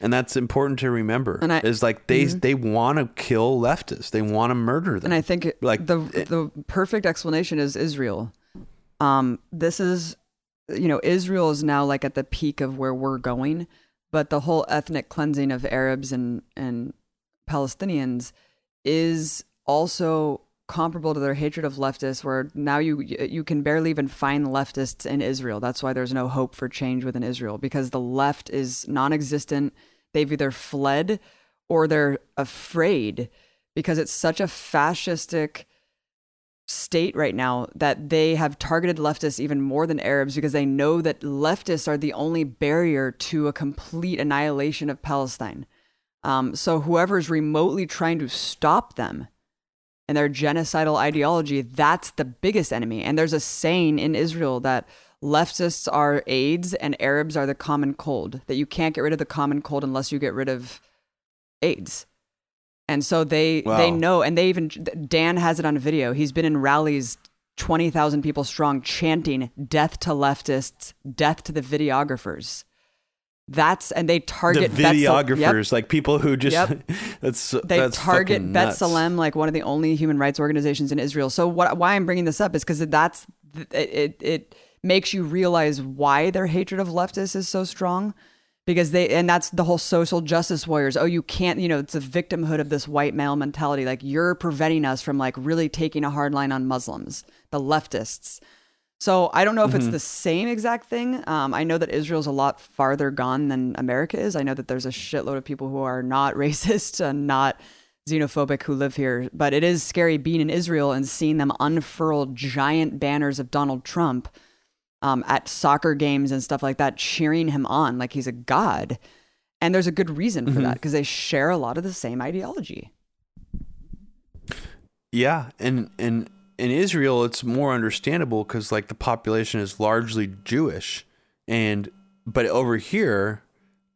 And that's important to remember. And I- is like they Mhm. they want to kill leftists. They want to murder them. And I think it- Like, the it- the perfect explanation is Israel. Um, this is, you know, Israel is now like at the peak of where we're going, but the whole ethnic cleansing of Arabs and and Palestinians is also comparable to their hatred of leftists where now you you can barely even find leftists in Israel. That's why there's no hope for change within Israel because the left is non-existent. They've either fled or they're afraid because it's such a fascistic state right now that they have targeted leftists even more than Arabs because they know that leftists are the only barrier to a complete annihilation of Palestine. Um, so whoever's remotely trying to stop them and their genocidal ideology, that's the biggest enemy. And there's a saying in Israel that leftists are AIDS and Arabs are the common cold, that you can't get rid of the common cold unless you get rid of AIDS. And so they they know, and they even Dan has it on video. He's been in rallies, twenty thousand people strong, chanting "Death to leftists, death to the videographers." That's and they target Sal- videographers, Yep. like people who just Yep. that's uh, they that's target B'Tselem, like one of the only human rights organizations in Israel. So what? Why I'm bringing this up is because that's it, it. It makes you realize why their hatred of leftists is so strong, because they and that's the whole social justice warriors. Oh, you can't. You know, it's a victimhood of this white male mentality. Like you're preventing us from like really taking a hard line on Muslims, the leftists. So I don't know if it's the same exact thing. Um, I know that Israel's a lot farther gone than America is. I know that there's a shitload of people who are not racist and not xenophobic who live here. But it is scary being in Israel and seeing them unfurl giant banners of Donald Trump um, at soccer games and stuff like that, cheering him on like he's a god. And there's a good reason for that because they share a lot of the same ideology. Yeah, and and in Israel, it's more understandable because like the population is largely Jewish, and but over here,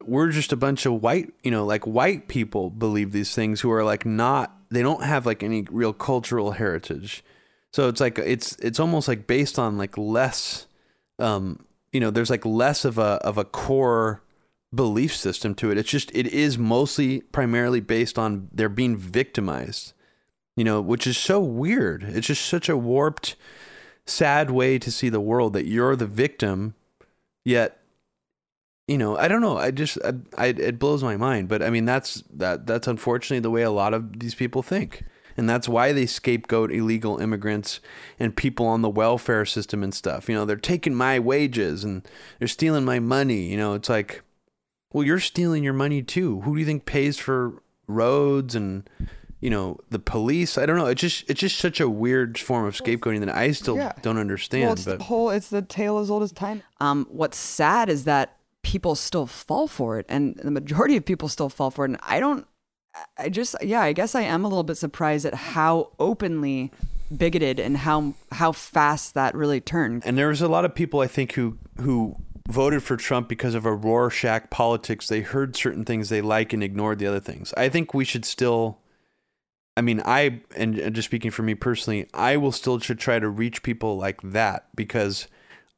we're just a bunch of white, you know, like white people believe these things who are like not, they don't have like any real cultural heritage, so it's like it's it's almost like based on like less, um, you know, there's like less of a of a core belief system to it. It's just it is mostly primarily based on they're being victimized you know, which is so weird. It's just such a warped, sad way to see the world that you're the victim, yet, you know, I don't know. I just, I, I, it blows my mind. But I mean, that's that. That's unfortunately the way a lot of these people think, and that's why they scapegoat illegal immigrants and people on the welfare system and stuff. You know, they're taking my wages and they're stealing my money. You know, it's like, well, you're stealing your money too. Who do you think pays for roads and you know the police i don't know it's just it's just such a weird form of scapegoating that i still Yeah. don't understand well, it's but the whole it's the tale as old as time. Um, what's sad is that people still fall for it, and the majority of people still fall for it. And I don't. I just yeah, I guess I am a little bit surprised at how openly bigoted and how how fast that really turned. And there was a lot of people I think who who voted for Trump because of a Rorschach politics. They heard certain things they like and ignored the other things. I think we should still I mean, I and just speaking for me personally, I will still should try to reach people like that because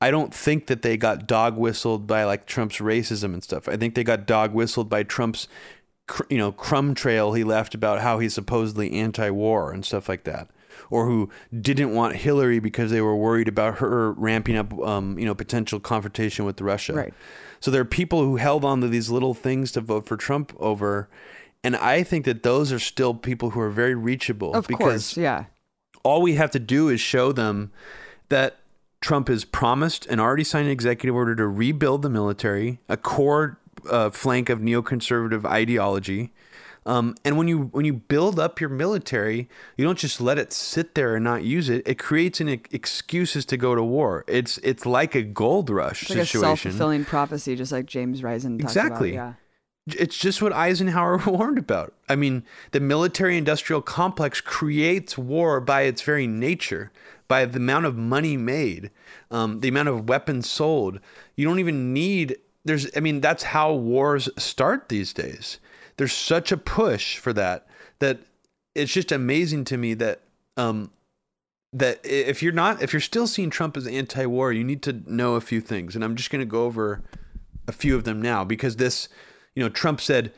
I don't think that they got dog whistled by like Trump's racism and stuff. I think they got dog whistled by Trump's you know crumb trail he left about how he's supposedly anti-war and stuff like that or who didn't want Hillary because they were worried about her ramping up um, you know potential confrontation with Russia. Right. So there are people who held on to these little things to vote for Trump over and I think that those are still people who are very reachable Of because course, yeah. all we have to do is show them that Trump has promised and already signed an executive order to rebuild the military, a core uh, flank of neoconservative ideology. Um, and when you when you build up your military, you don't just let it sit there and not use it. It creates an ex- excuses to go to war. It's it's like a gold rush It's like a self fulfilling prophecy, just like James Risen talks Exactly. about. It's just what Eisenhower warned about. I mean, the military industrial complex creates war by its very nature, by the amount of money made, um, the amount of weapons sold. You don't even need, there's, I mean, that's how wars start these days. There's such a push for that that it's just amazing to me that, um, that if you're not, if you're still seeing Trump as anti war, you need to know a few things. And I'm just going to go over a few of them now because this, you know, Trump said,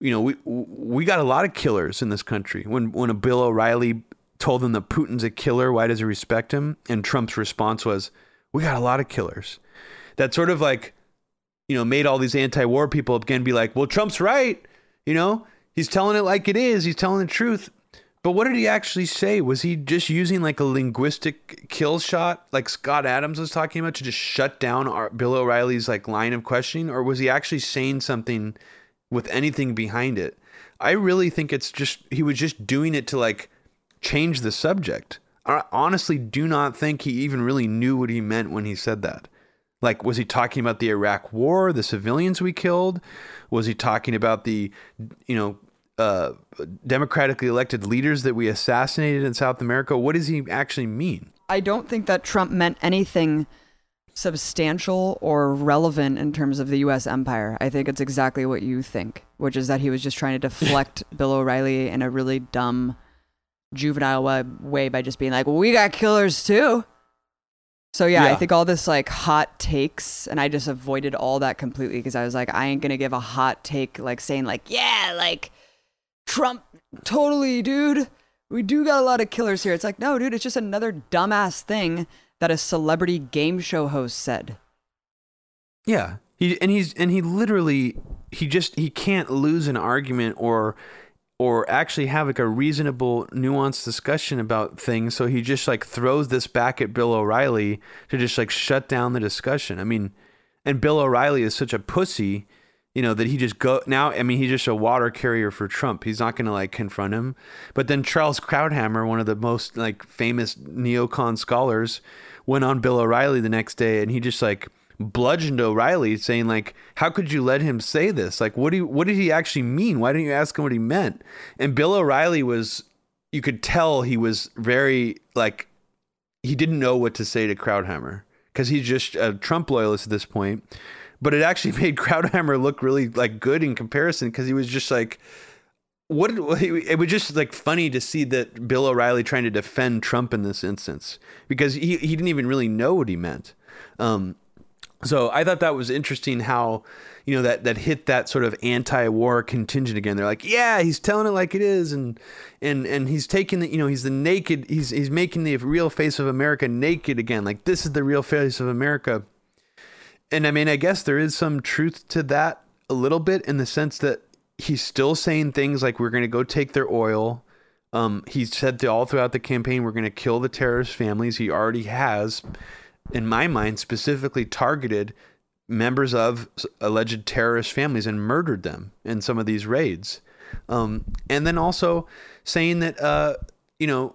you know, we we got a lot of killers in this country. When when a Bill O'Reilly told him that Putin's a killer, why does he respect him? And Trump's response was, we got a lot of killers. That sort of like, you know, made all these anti-war people again be like, well, Trump's right. You know, he's telling it like it is. He's telling the truth. But what did he actually say? Was he just using like a linguistic kill shot, like Scott Adams was talking about, to just shut down our, Bill O'Reilly's like line of questioning, or was he actually saying something with anything behind it? I really think it's just he was just doing it to like change the subject. I honestly do not think he even really knew what he meant when he said that. Like, was he talking about the Iraq War, the civilians we killed? Was he talking about the, you know, uh, democratically elected leaders that we assassinated in South America? What does he actually mean? I don't think that Trump meant anything substantial or relevant in terms of the U.S. empire. I think it's exactly what you think, which is that he was just trying to deflect Bill O'Reilly in a really dumb, juvenile wa- way by just being like, well, we got killers too. So yeah, I think all this like hot takes, and I just avoided all that completely because I was like, I ain't gonna give a hot take like saying like, yeah, like Trump, totally, dude. We do got a lot of killers here. It's like, no, dude, it's just another dumbass thing that a celebrity game show host said. Yeah. He and he's and he literally he just he can't lose an argument or or actually have like a reasonable nuanced discussion about things so he just like throws this back at Bill O'Reilly to just like shut down the discussion. I mean, and Bill O'Reilly is such a pussy, you know, that he just go now I mean, he's just a water carrier for Trump. He's not going to like confront him. But then Charles Krauthammer, one of the most like famous neocon scholars, went on Bill O'Reilly the next day and he just like bludgeoned O'Reilly saying like how could you let him say this like what do you, what did he actually mean why didn't you ask him what he meant and Bill O'Reilly was you could tell he was very like he didn't know what to say to Krauthammer because he's just a Trump loyalist at this point but it actually made Krauthammer look really like good in comparison because he was just like what it was just like funny to see that Bill O'Reilly trying to defend Trump in this instance because he he didn't even really know what he meant. Um, so I thought that was interesting how you know that that hit that sort of anti-war contingent again. They're like, yeah, he's telling it like it is, and and and he's taking the you know he's the naked he's he's making the real face of America naked again. Like this is the real face of America. And I mean, I guess there is some truth to that a little bit in the sense that he's still saying things like we're going to go take their oil. Um, he said to all throughout the campaign, we're going to kill the terrorist families. He already has, in my mind, specifically targeted members of alleged terrorist families and murdered them in some of these raids. Um, and then also saying that, uh, you know,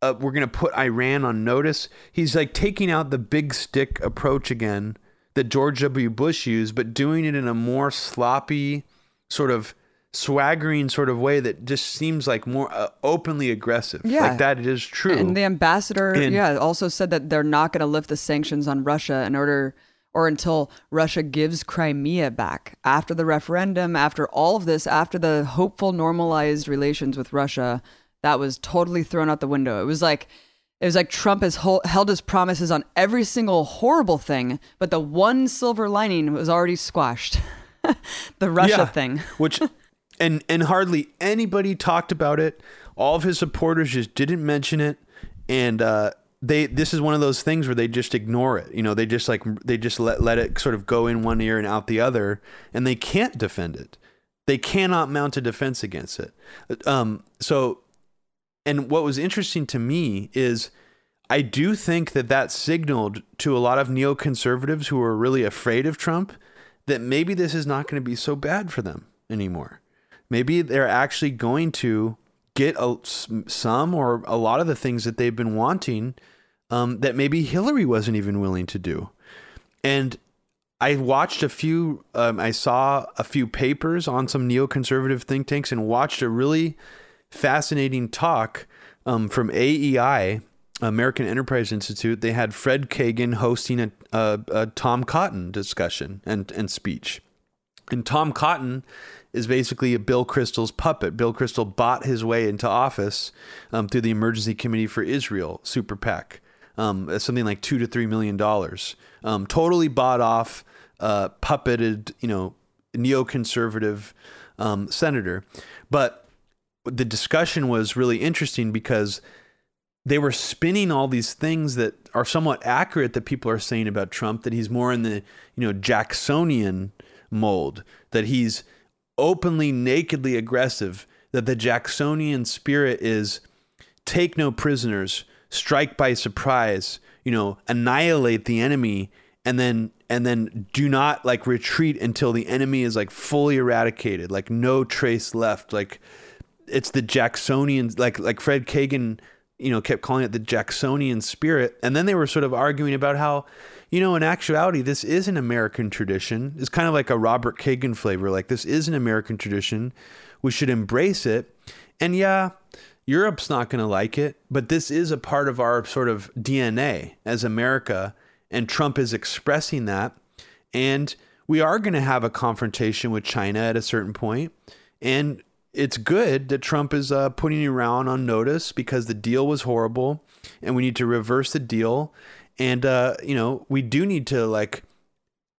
uh, we're going to put Iran on notice. He's like taking out the big stick approach again that George W. Bush used, but doing it in a more sloppy, sort of swaggering sort of way that just seems like more uh, openly aggressive. Yeah. Like that is true. And the ambassador, And- yeah, also said that they're not going to lift the sanctions on Russia in order or until Russia gives Crimea back. After the referendum, after all of this, after the hopeful normalized relations with Russia, that was totally thrown out the window. It was like it was like Trump has hol- held his promises on every single horrible thing, but the one silver lining was already squashed. the Russia Yeah. thing. which and and hardly anybody talked about it. All of his supporters just didn't mention it, and uh, they this is one of those things where they just ignore it. You know, they just like they just let let it sort of go in one ear and out the other, and they can't defend it. They cannot mount a defense against it. Um, so, and what was interesting to me is. I do think that that signaled to a lot of neoconservatives who were really afraid of Trump that maybe this is not going to be so bad for them anymore. Maybe they're actually going to get a, some or a lot of the things that they've been wanting um, that maybe Hillary wasn't even willing to do. And I watched a few, um, I saw a few papers on some neoconservative think tanks and watched a really fascinating talk um, from AEI, American Enterprise Institute. They had Fred Kagan hosting a, a, a Tom Cotton discussion and, and speech. And Tom Cotton is basically a Bill Kristol's puppet. Bill Kristol bought his way into office um, through the Emergency Committee for Israel, Super PAC, um, something like two to three million dollars. Um, totally bought off, uh, puppeted, you know, neoconservative um, senator. But the discussion was really interesting because they were spinning all these things that are somewhat accurate that people are saying about Trump that he's more in the you know Jacksonian mold that he's openly nakedly aggressive that the Jacksonian spirit is take no prisoners strike by surprise you know annihilate the enemy and then and then do not like retreat until the enemy is like fully eradicated like no trace left like it's the Jacksonian like like Fred Kagan you know kept calling it the Jacksonian spirit. And then they were sort of arguing about how you know in actuality this is an American tradition. It's kind of like a Robert Kagan flavor. Like this is an American tradition. We should embrace it. And yeah Europe's not going to like it but this is a part of our sort of DNA as America and Trump is expressing that. And we are going to have a confrontation with China at a certain point. And it's good that Trump is uh, putting Iran on notice because the deal was horrible, and we need to reverse the deal. And uh, you know, we do need to like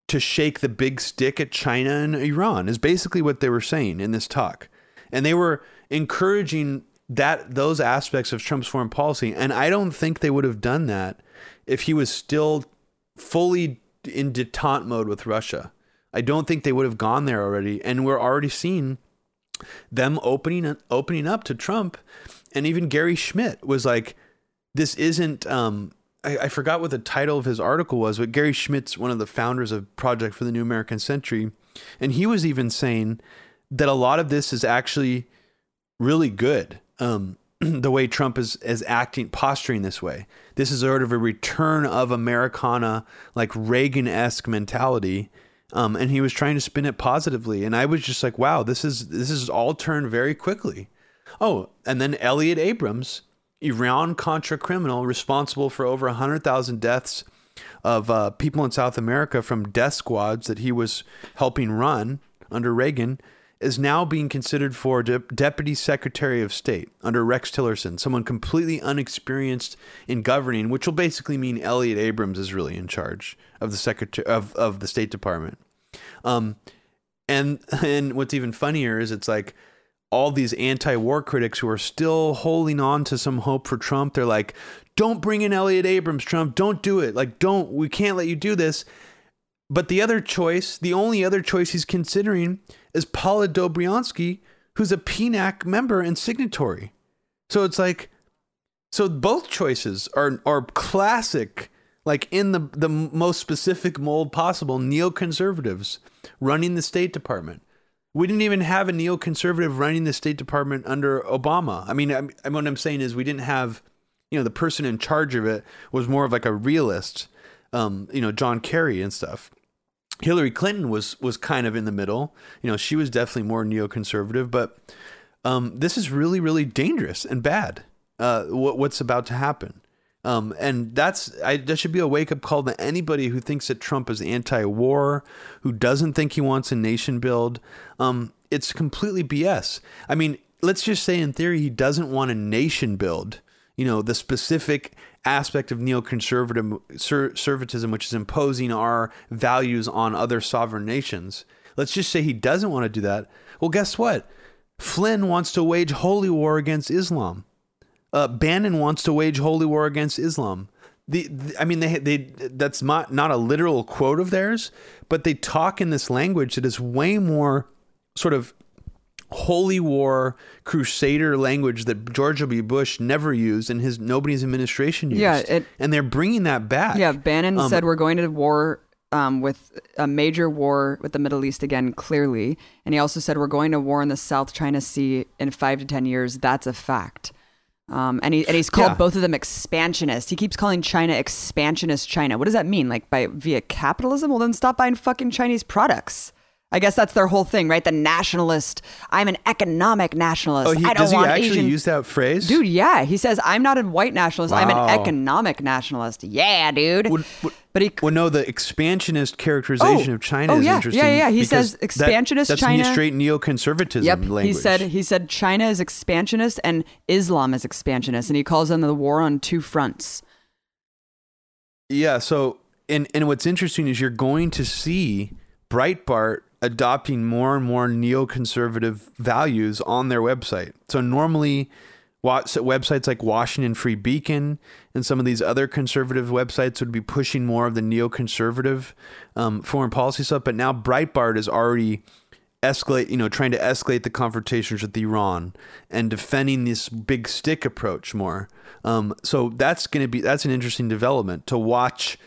to shake the big stick at China and Iran is basically what they were saying in this talk, and they were encouraging that those aspects of Trump's foreign policy. And I don't think they would have done that if he was still fully in detente mode with Russia. I don't think they would have gone there already, and we're already seeing them opening opening up to Trump, and even Gary Schmitt was like, "This isn't." Um, I, I forgot what the title of his article was, but Gary Schmitt's one of the founders of Project for the New American Century, and he was even saying that a lot of this is actually really good. Um, the way Trump is is acting, posturing this way. This is sort of a return of Americana, like Reagan esque mentality. Um, and he was trying to spin it positively, and I was just like, "Wow, this is this is all turned very quickly." Oh, and then Elliott Abrams, Iran Contra criminal responsible for over hundred thousand deaths of uh, people in South America from death squads that he was helping run under Reagan, is now being considered for de- Deputy Secretary of State under Rex Tillerson, someone completely unexperienced in governing, which will basically mean Elliott Abrams is really in charge of the secretary of, of the State Department. Um, and and what's even funnier is it's like all these anti-war critics who are still holding on to some hope for Trump. They're like, "Don't bring in Elliott Abrams, Trump. Don't do it. Like, don't. We can't let you do this." But the other choice, the only other choice he's considering is Paula Dobriansky, who's a PNAC member and signatory. So it's like, so both choices are are classic, like in the the most specific mold possible, neoconservatives running the State Department. We didn't even have a neoconservative running the State Department under Obama. I mean, I, I- what I'm saying is we didn't have, you know, the person in charge of it was more of like a realist, um, you know, John Kerry and stuff. Hillary Clinton was was kind of in the middle. You know, she was definitely more neoconservative, but um, this is really really dangerous and bad. Uh, what, what's about to happen? Um, and that's I, that should be a wake up call to anybody who thinks that Trump is anti-war, who doesn't think he wants a nation build. Um, it's completely BS. I mean, let's just say in theory he doesn't want a nation build. You know, the specific aspect of neoconservatism, which is imposing our values on other sovereign nations. Let's just say he doesn't want to do that. Well, guess what? Flynn wants to wage holy war against Islam. Uh, Bannon wants to wage holy war against Islam. The, the, I mean, they they that's not not a literal quote of theirs, but they talk in this language that is way more sort of holy war crusader language that George W. Bush never used and his nobody's administration used. Yeah, it- and they're bringing that back. Yeah, Bannon Um, said we're going to war um, with a major war with the Middle East again, clearly. And he also said we're going to war in the South China Sea in five to 10 years. That's a fact. Um, and, he, and he's called Yeah. both of them expansionist. He keeps calling China expansionist China. What does that mean? Like by via capitalism? Well, then stop buying fucking Chinese products. I guess that's their whole thing, right? The nationalist. I'm an economic nationalist. Oh, he, I don't does he want actually Asian. use that phrase? Dude, yeah. He says, I'm not a white nationalist. I'm an economic nationalist. Yeah, dude. Would- would- but he. Well, no, the expansionist characterization Oh. of China Oh, is yeah. interesting. Yeah, yeah, he says that- expansionist that's China- straight neoconservatism Yep. language. He said he said China is expansionist and Islam is expansionist, and he calls them the war on two fronts. Yeah. So, and and what's interesting is you're going to see Breitbart adopting more and more neoconservative values on their website. So normally, websites like Washington Free Beacon and some of these other conservative websites would be pushing more of the neoconservative um, foreign policy stuff. But now Breitbart is already escalate, you know, trying to escalate the confrontations with Iran and defending this big stick approach more. Um, so that's going to be that's an interesting development to watch.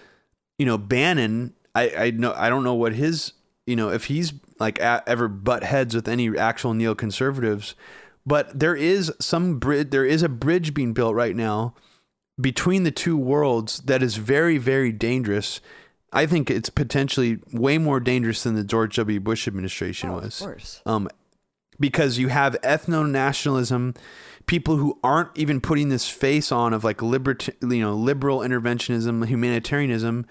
You know, Bannon. I I know I don't know what his you know if he's like a, ever butt heads with any actual neoconservatives, but there is some bridge. There is a bridge being built right now between the two worlds that is very very dangerous. I think it's potentially way more dangerous than the George W. Bush administration was course. um, because you have ethno nationalism, people who aren't even putting this face on of like liberta- you know, liberal interventionism, humanitarianism,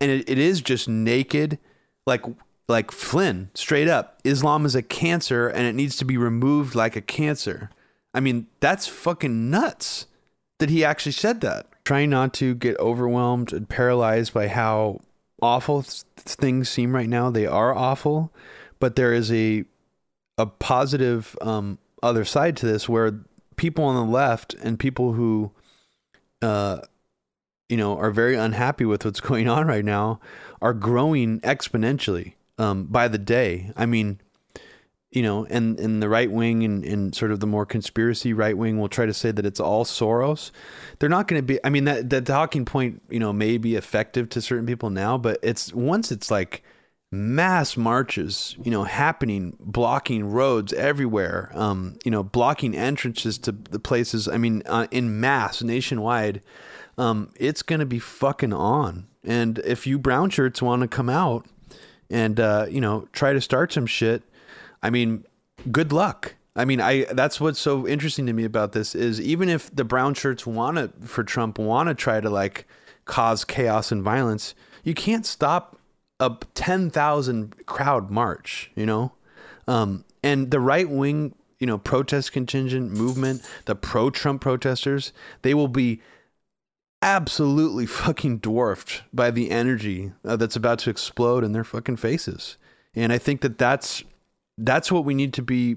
and it, it is just naked, like like Flynn, straight up. Islam is a cancer, and it needs to be removed like a cancer. I mean, that's fucking nuts that he actually said that. Trying not to get overwhelmed and paralyzed by how awful th- things seem right now. They are awful, but there is a a positive um, other side to this where people on the left and people who uh you know are very unhappy with what's going on right now are growing exponentially um by the day i mean you know and and the right wing and, and sort of the more conspiracy right wing will try to say that it's all soros they're not going to be i mean that that talking point you know may be effective to certain people now but it's once it's like mass marches, you know, happening, blocking roads everywhere, um, you know, blocking entrances to the places. I mean, uh, in mass nationwide, um, it's going to be fucking on. And if you brown shirts want to come out and, uh, you know, try to start some shit, I mean, good luck. I mean, I that's what's so interesting to me about this is even if the brown shirts want to for Trump want to try to like cause chaos and violence, you can't stop a 10,000 crowd march, you know? Um, and the right wing, you know, protest contingent movement, the pro Trump protesters, they will be absolutely fucking dwarfed by the energy uh, that's about to explode in their fucking faces. And I think that that's that's what we need to be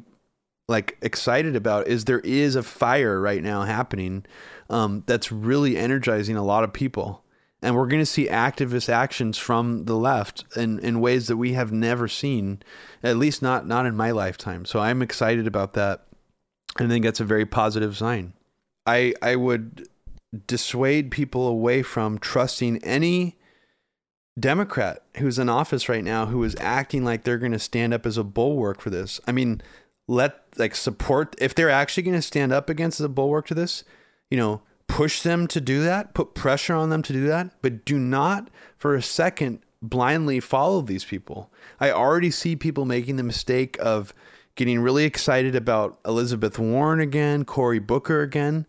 like excited about is there is a fire right now happening um, that's really energizing a lot of people. And we're going to see activist actions from the left in, in ways that we have never seen at least not not in my lifetime. So i'm excited about that. And I think that's a very positive sign. I i would dissuade people away from trusting any democrat who's in office right now who is acting like they're going to stand up as a bulwark for this i mean let like support if they're actually going to stand up against the bulwark to this you know push them to do that put pressure on them to do that but do not for a second blindly follow these people. I already see people making the mistake of getting really excited about Elizabeth Warren again, Cory Booker again.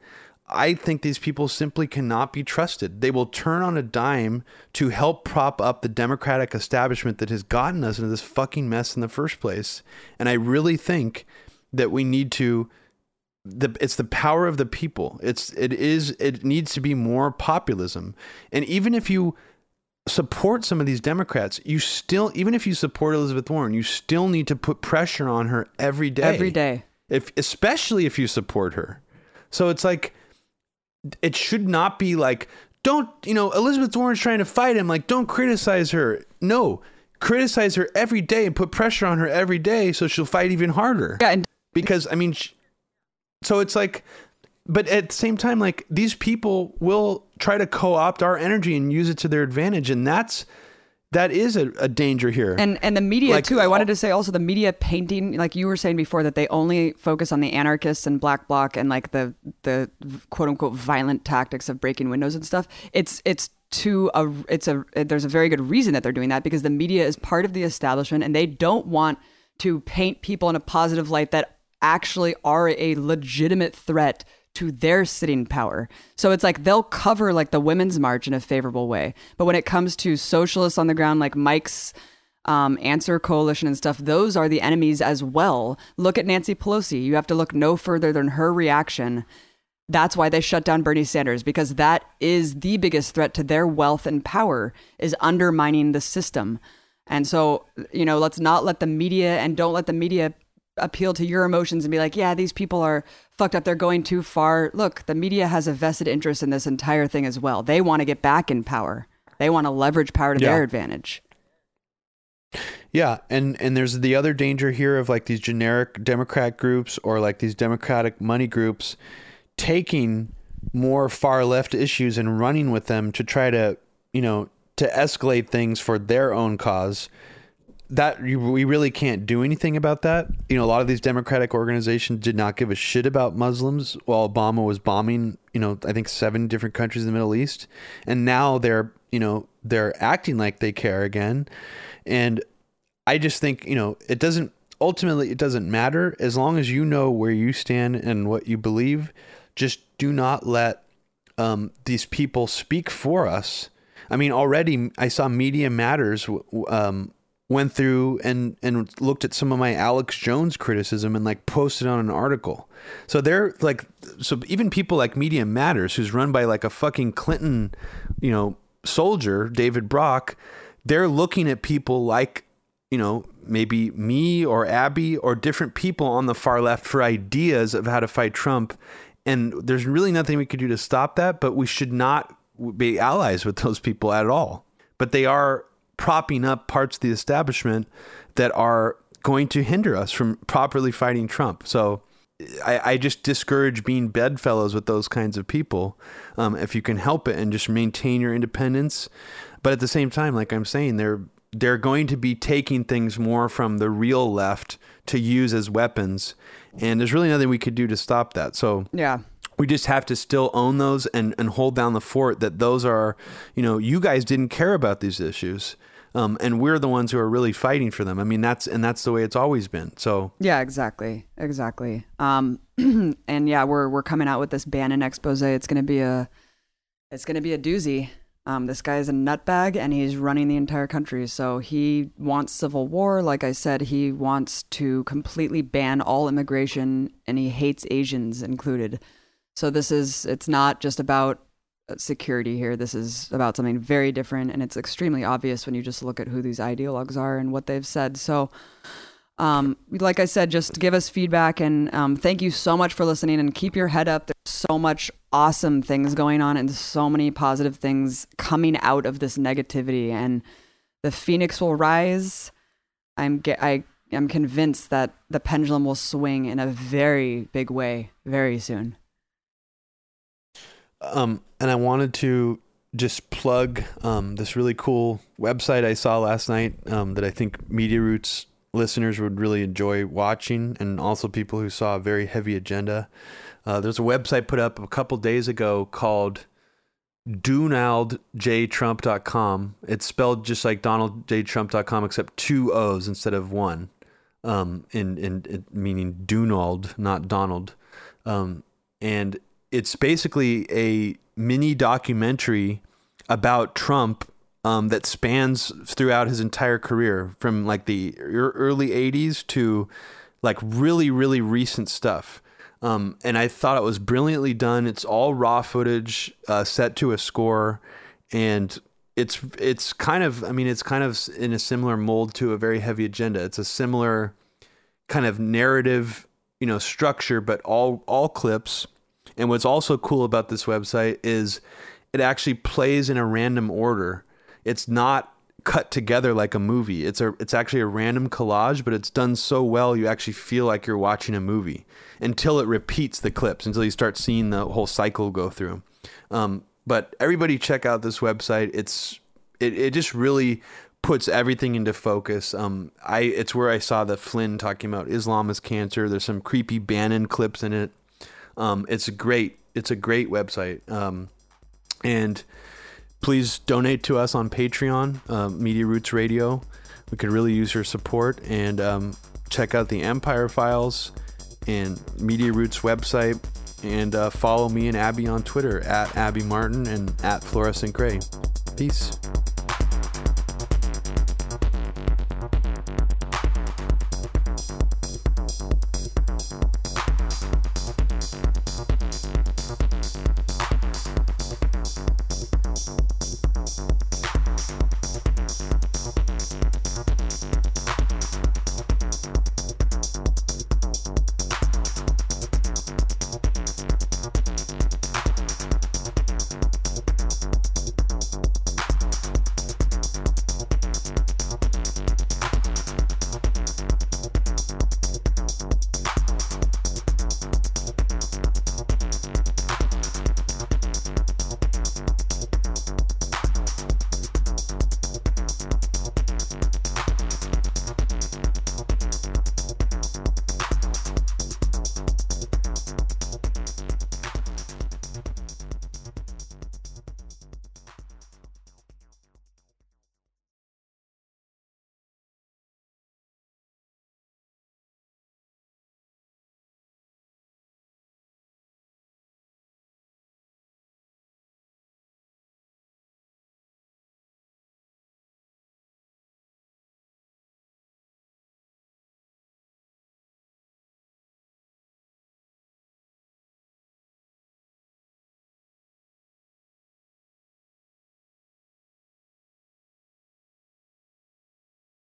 I think these people simply cannot be trusted. They will turn on a dime to help prop up the Democratic establishment that has gotten us into this fucking mess in the first place. And I really think that we need to the it's the power of the people. It's it is it needs to be more populism. And even if you support some of these Democrats, you still even if you support Elizabeth Warren, you still need to put pressure on her every day. Every day. If especially if you support her. So it's like it should not be like don't you know Elizabeth Warren's trying to fight him like don't criticize her. No, criticize her every day and put pressure on her every day so she'll fight even harder. Yeah, and because I mean, sh- so it's like, but at the same time, like these people will try to co-opt our energy and use it to their advantage, and that's that is a, a danger here. And and the media Like, too. I wanted oh. to say also the media painting, like you were saying before, that they only focus on the anarchists and black bloc and like the the quote unquote violent tactics of breaking windows and stuff. It's it's to a it's a there's a very good reason that they're doing that because the media is part of the establishment and they don't want to paint people in a positive light that actually are a legitimate threat to their sitting power. So it's like they'll cover like the women's march in a favorable way. But when it comes to socialists on the ground like Mike's um, answer coalition and stuff, those are the enemies as well. Look at Nancy Pelosi. You have to look no further than her reaction. That's why they shut down Bernie Sanders because that is the biggest threat to their wealth and power is undermining the system. And so, you know, let's not let the media and don't let the media appeal to your emotions and be like, yeah, these people are fucked up. They're going too far. Look, the media has a vested interest in this entire thing as well. They want to get back in power. They want to leverage power to Yeah. their advantage. Yeah, and and there's the other danger here of like these generic Democrat groups or like these Democratic money groups taking more far left issues and running with them to try to you know to escalate things for their own cause. That we really can't do anything about that. You know, a lot of these Democratic organizations did not give a shit about Muslims while Obama was bombing. You know, I think seven different countries in the Middle East, and now they're you know they're acting like they care again, and I just think, you know, it doesn't ultimately it doesn't matter as long as you know where you stand and what you believe. Just do not let um, these people speak for us. I mean, already I saw Media Matters um, went through and and looked at some of my Alex Jones criticism and like posted on an article. So they're like, so even people like Media Matters, who's run by like a fucking Clinton, you know, soldier, David Brock, they're looking at people like you know, maybe me or Abby or different people on the far left for ideas of how to fight Trump. And there's really nothing we could do to stop that, but we should not be allies with those people at all. But they are propping up parts of the establishment that are going to hinder us from properly fighting Trump. So I, I just discourage being bedfellows with those kinds of people um, if you can help it and just maintain your independence. But at the same time, like I'm saying, they're they're going to be taking things more from the real left to use as weapons, and there's really nothing we could do to stop that. So Yeah. We just have to still own those and, and hold down the fort that those are, you know, you guys didn't care about these issues. Um, and we're the ones who are really fighting for them. I mean, that's, and that's the way it's always been. So Yeah, exactly. Exactly. Um and yeah, we're we're coming out with this Bannon expose. It's gonna be a it's gonna be a doozy. Um, this guy is a nutbag and he's running the entire country. So he wants civil war. Like I said, he wants to completely ban all immigration and he hates Asians included. So this is, it's not just about uh, security here. This is about something very different. And it's extremely obvious when you just look at who these ideologues are and what they've said. So, um, like I said, just give us feedback and um, thank you so much for listening and keep your head up. There's so much awesome things going on and so many positive things coming out of this negativity and the phoenix will rise. I'm ge- I am convinced that the pendulum will swing in a very big way very soon. Um, and I wanted to just plug um, this really cool website I saw last night um, that I think Media Roots listeners would really enjoy watching, and also people who saw a very heavy agenda. Uh, there's a website put up a couple days ago called donaldjtrump.com. It's spelled just like donaldjtrump.com, except two O's instead of one. Um, in, in, in meaning Donald, not Donald. Um, and it's basically a mini documentary about Trump um, that spans throughout his entire career from like the early 80s to like really, really recent stuff. Um, and I thought it was brilliantly done. It's all raw footage uh, set to a score, and it's it's kind of I mean it's kind of in a similar mold to a very heavy agenda. It's a similar kind of narrative, you know, structure, but all all clips. And what's also cool about this website is it actually plays in a random order. It's not cut together like a movie. It's a it's actually a random collage, but it's done so well you actually feel like you're watching a movie until it repeats the clips until you start seeing the whole cycle go through. Um, but everybody check out this website. It's it it just really puts everything into focus. Um, I it's where I saw the Flynn talking about Islam is cancer. There's some creepy Bannon clips in it. Um, it's a great it's a great website. Um, and please donate to us on Patreon, uh, Media Roots Radio. We could really use your support and um, check out the Empire Files and Media Roots website and uh, follow me and Abby on Twitter at Abby Martin and at Fluorescent Grey. Peace.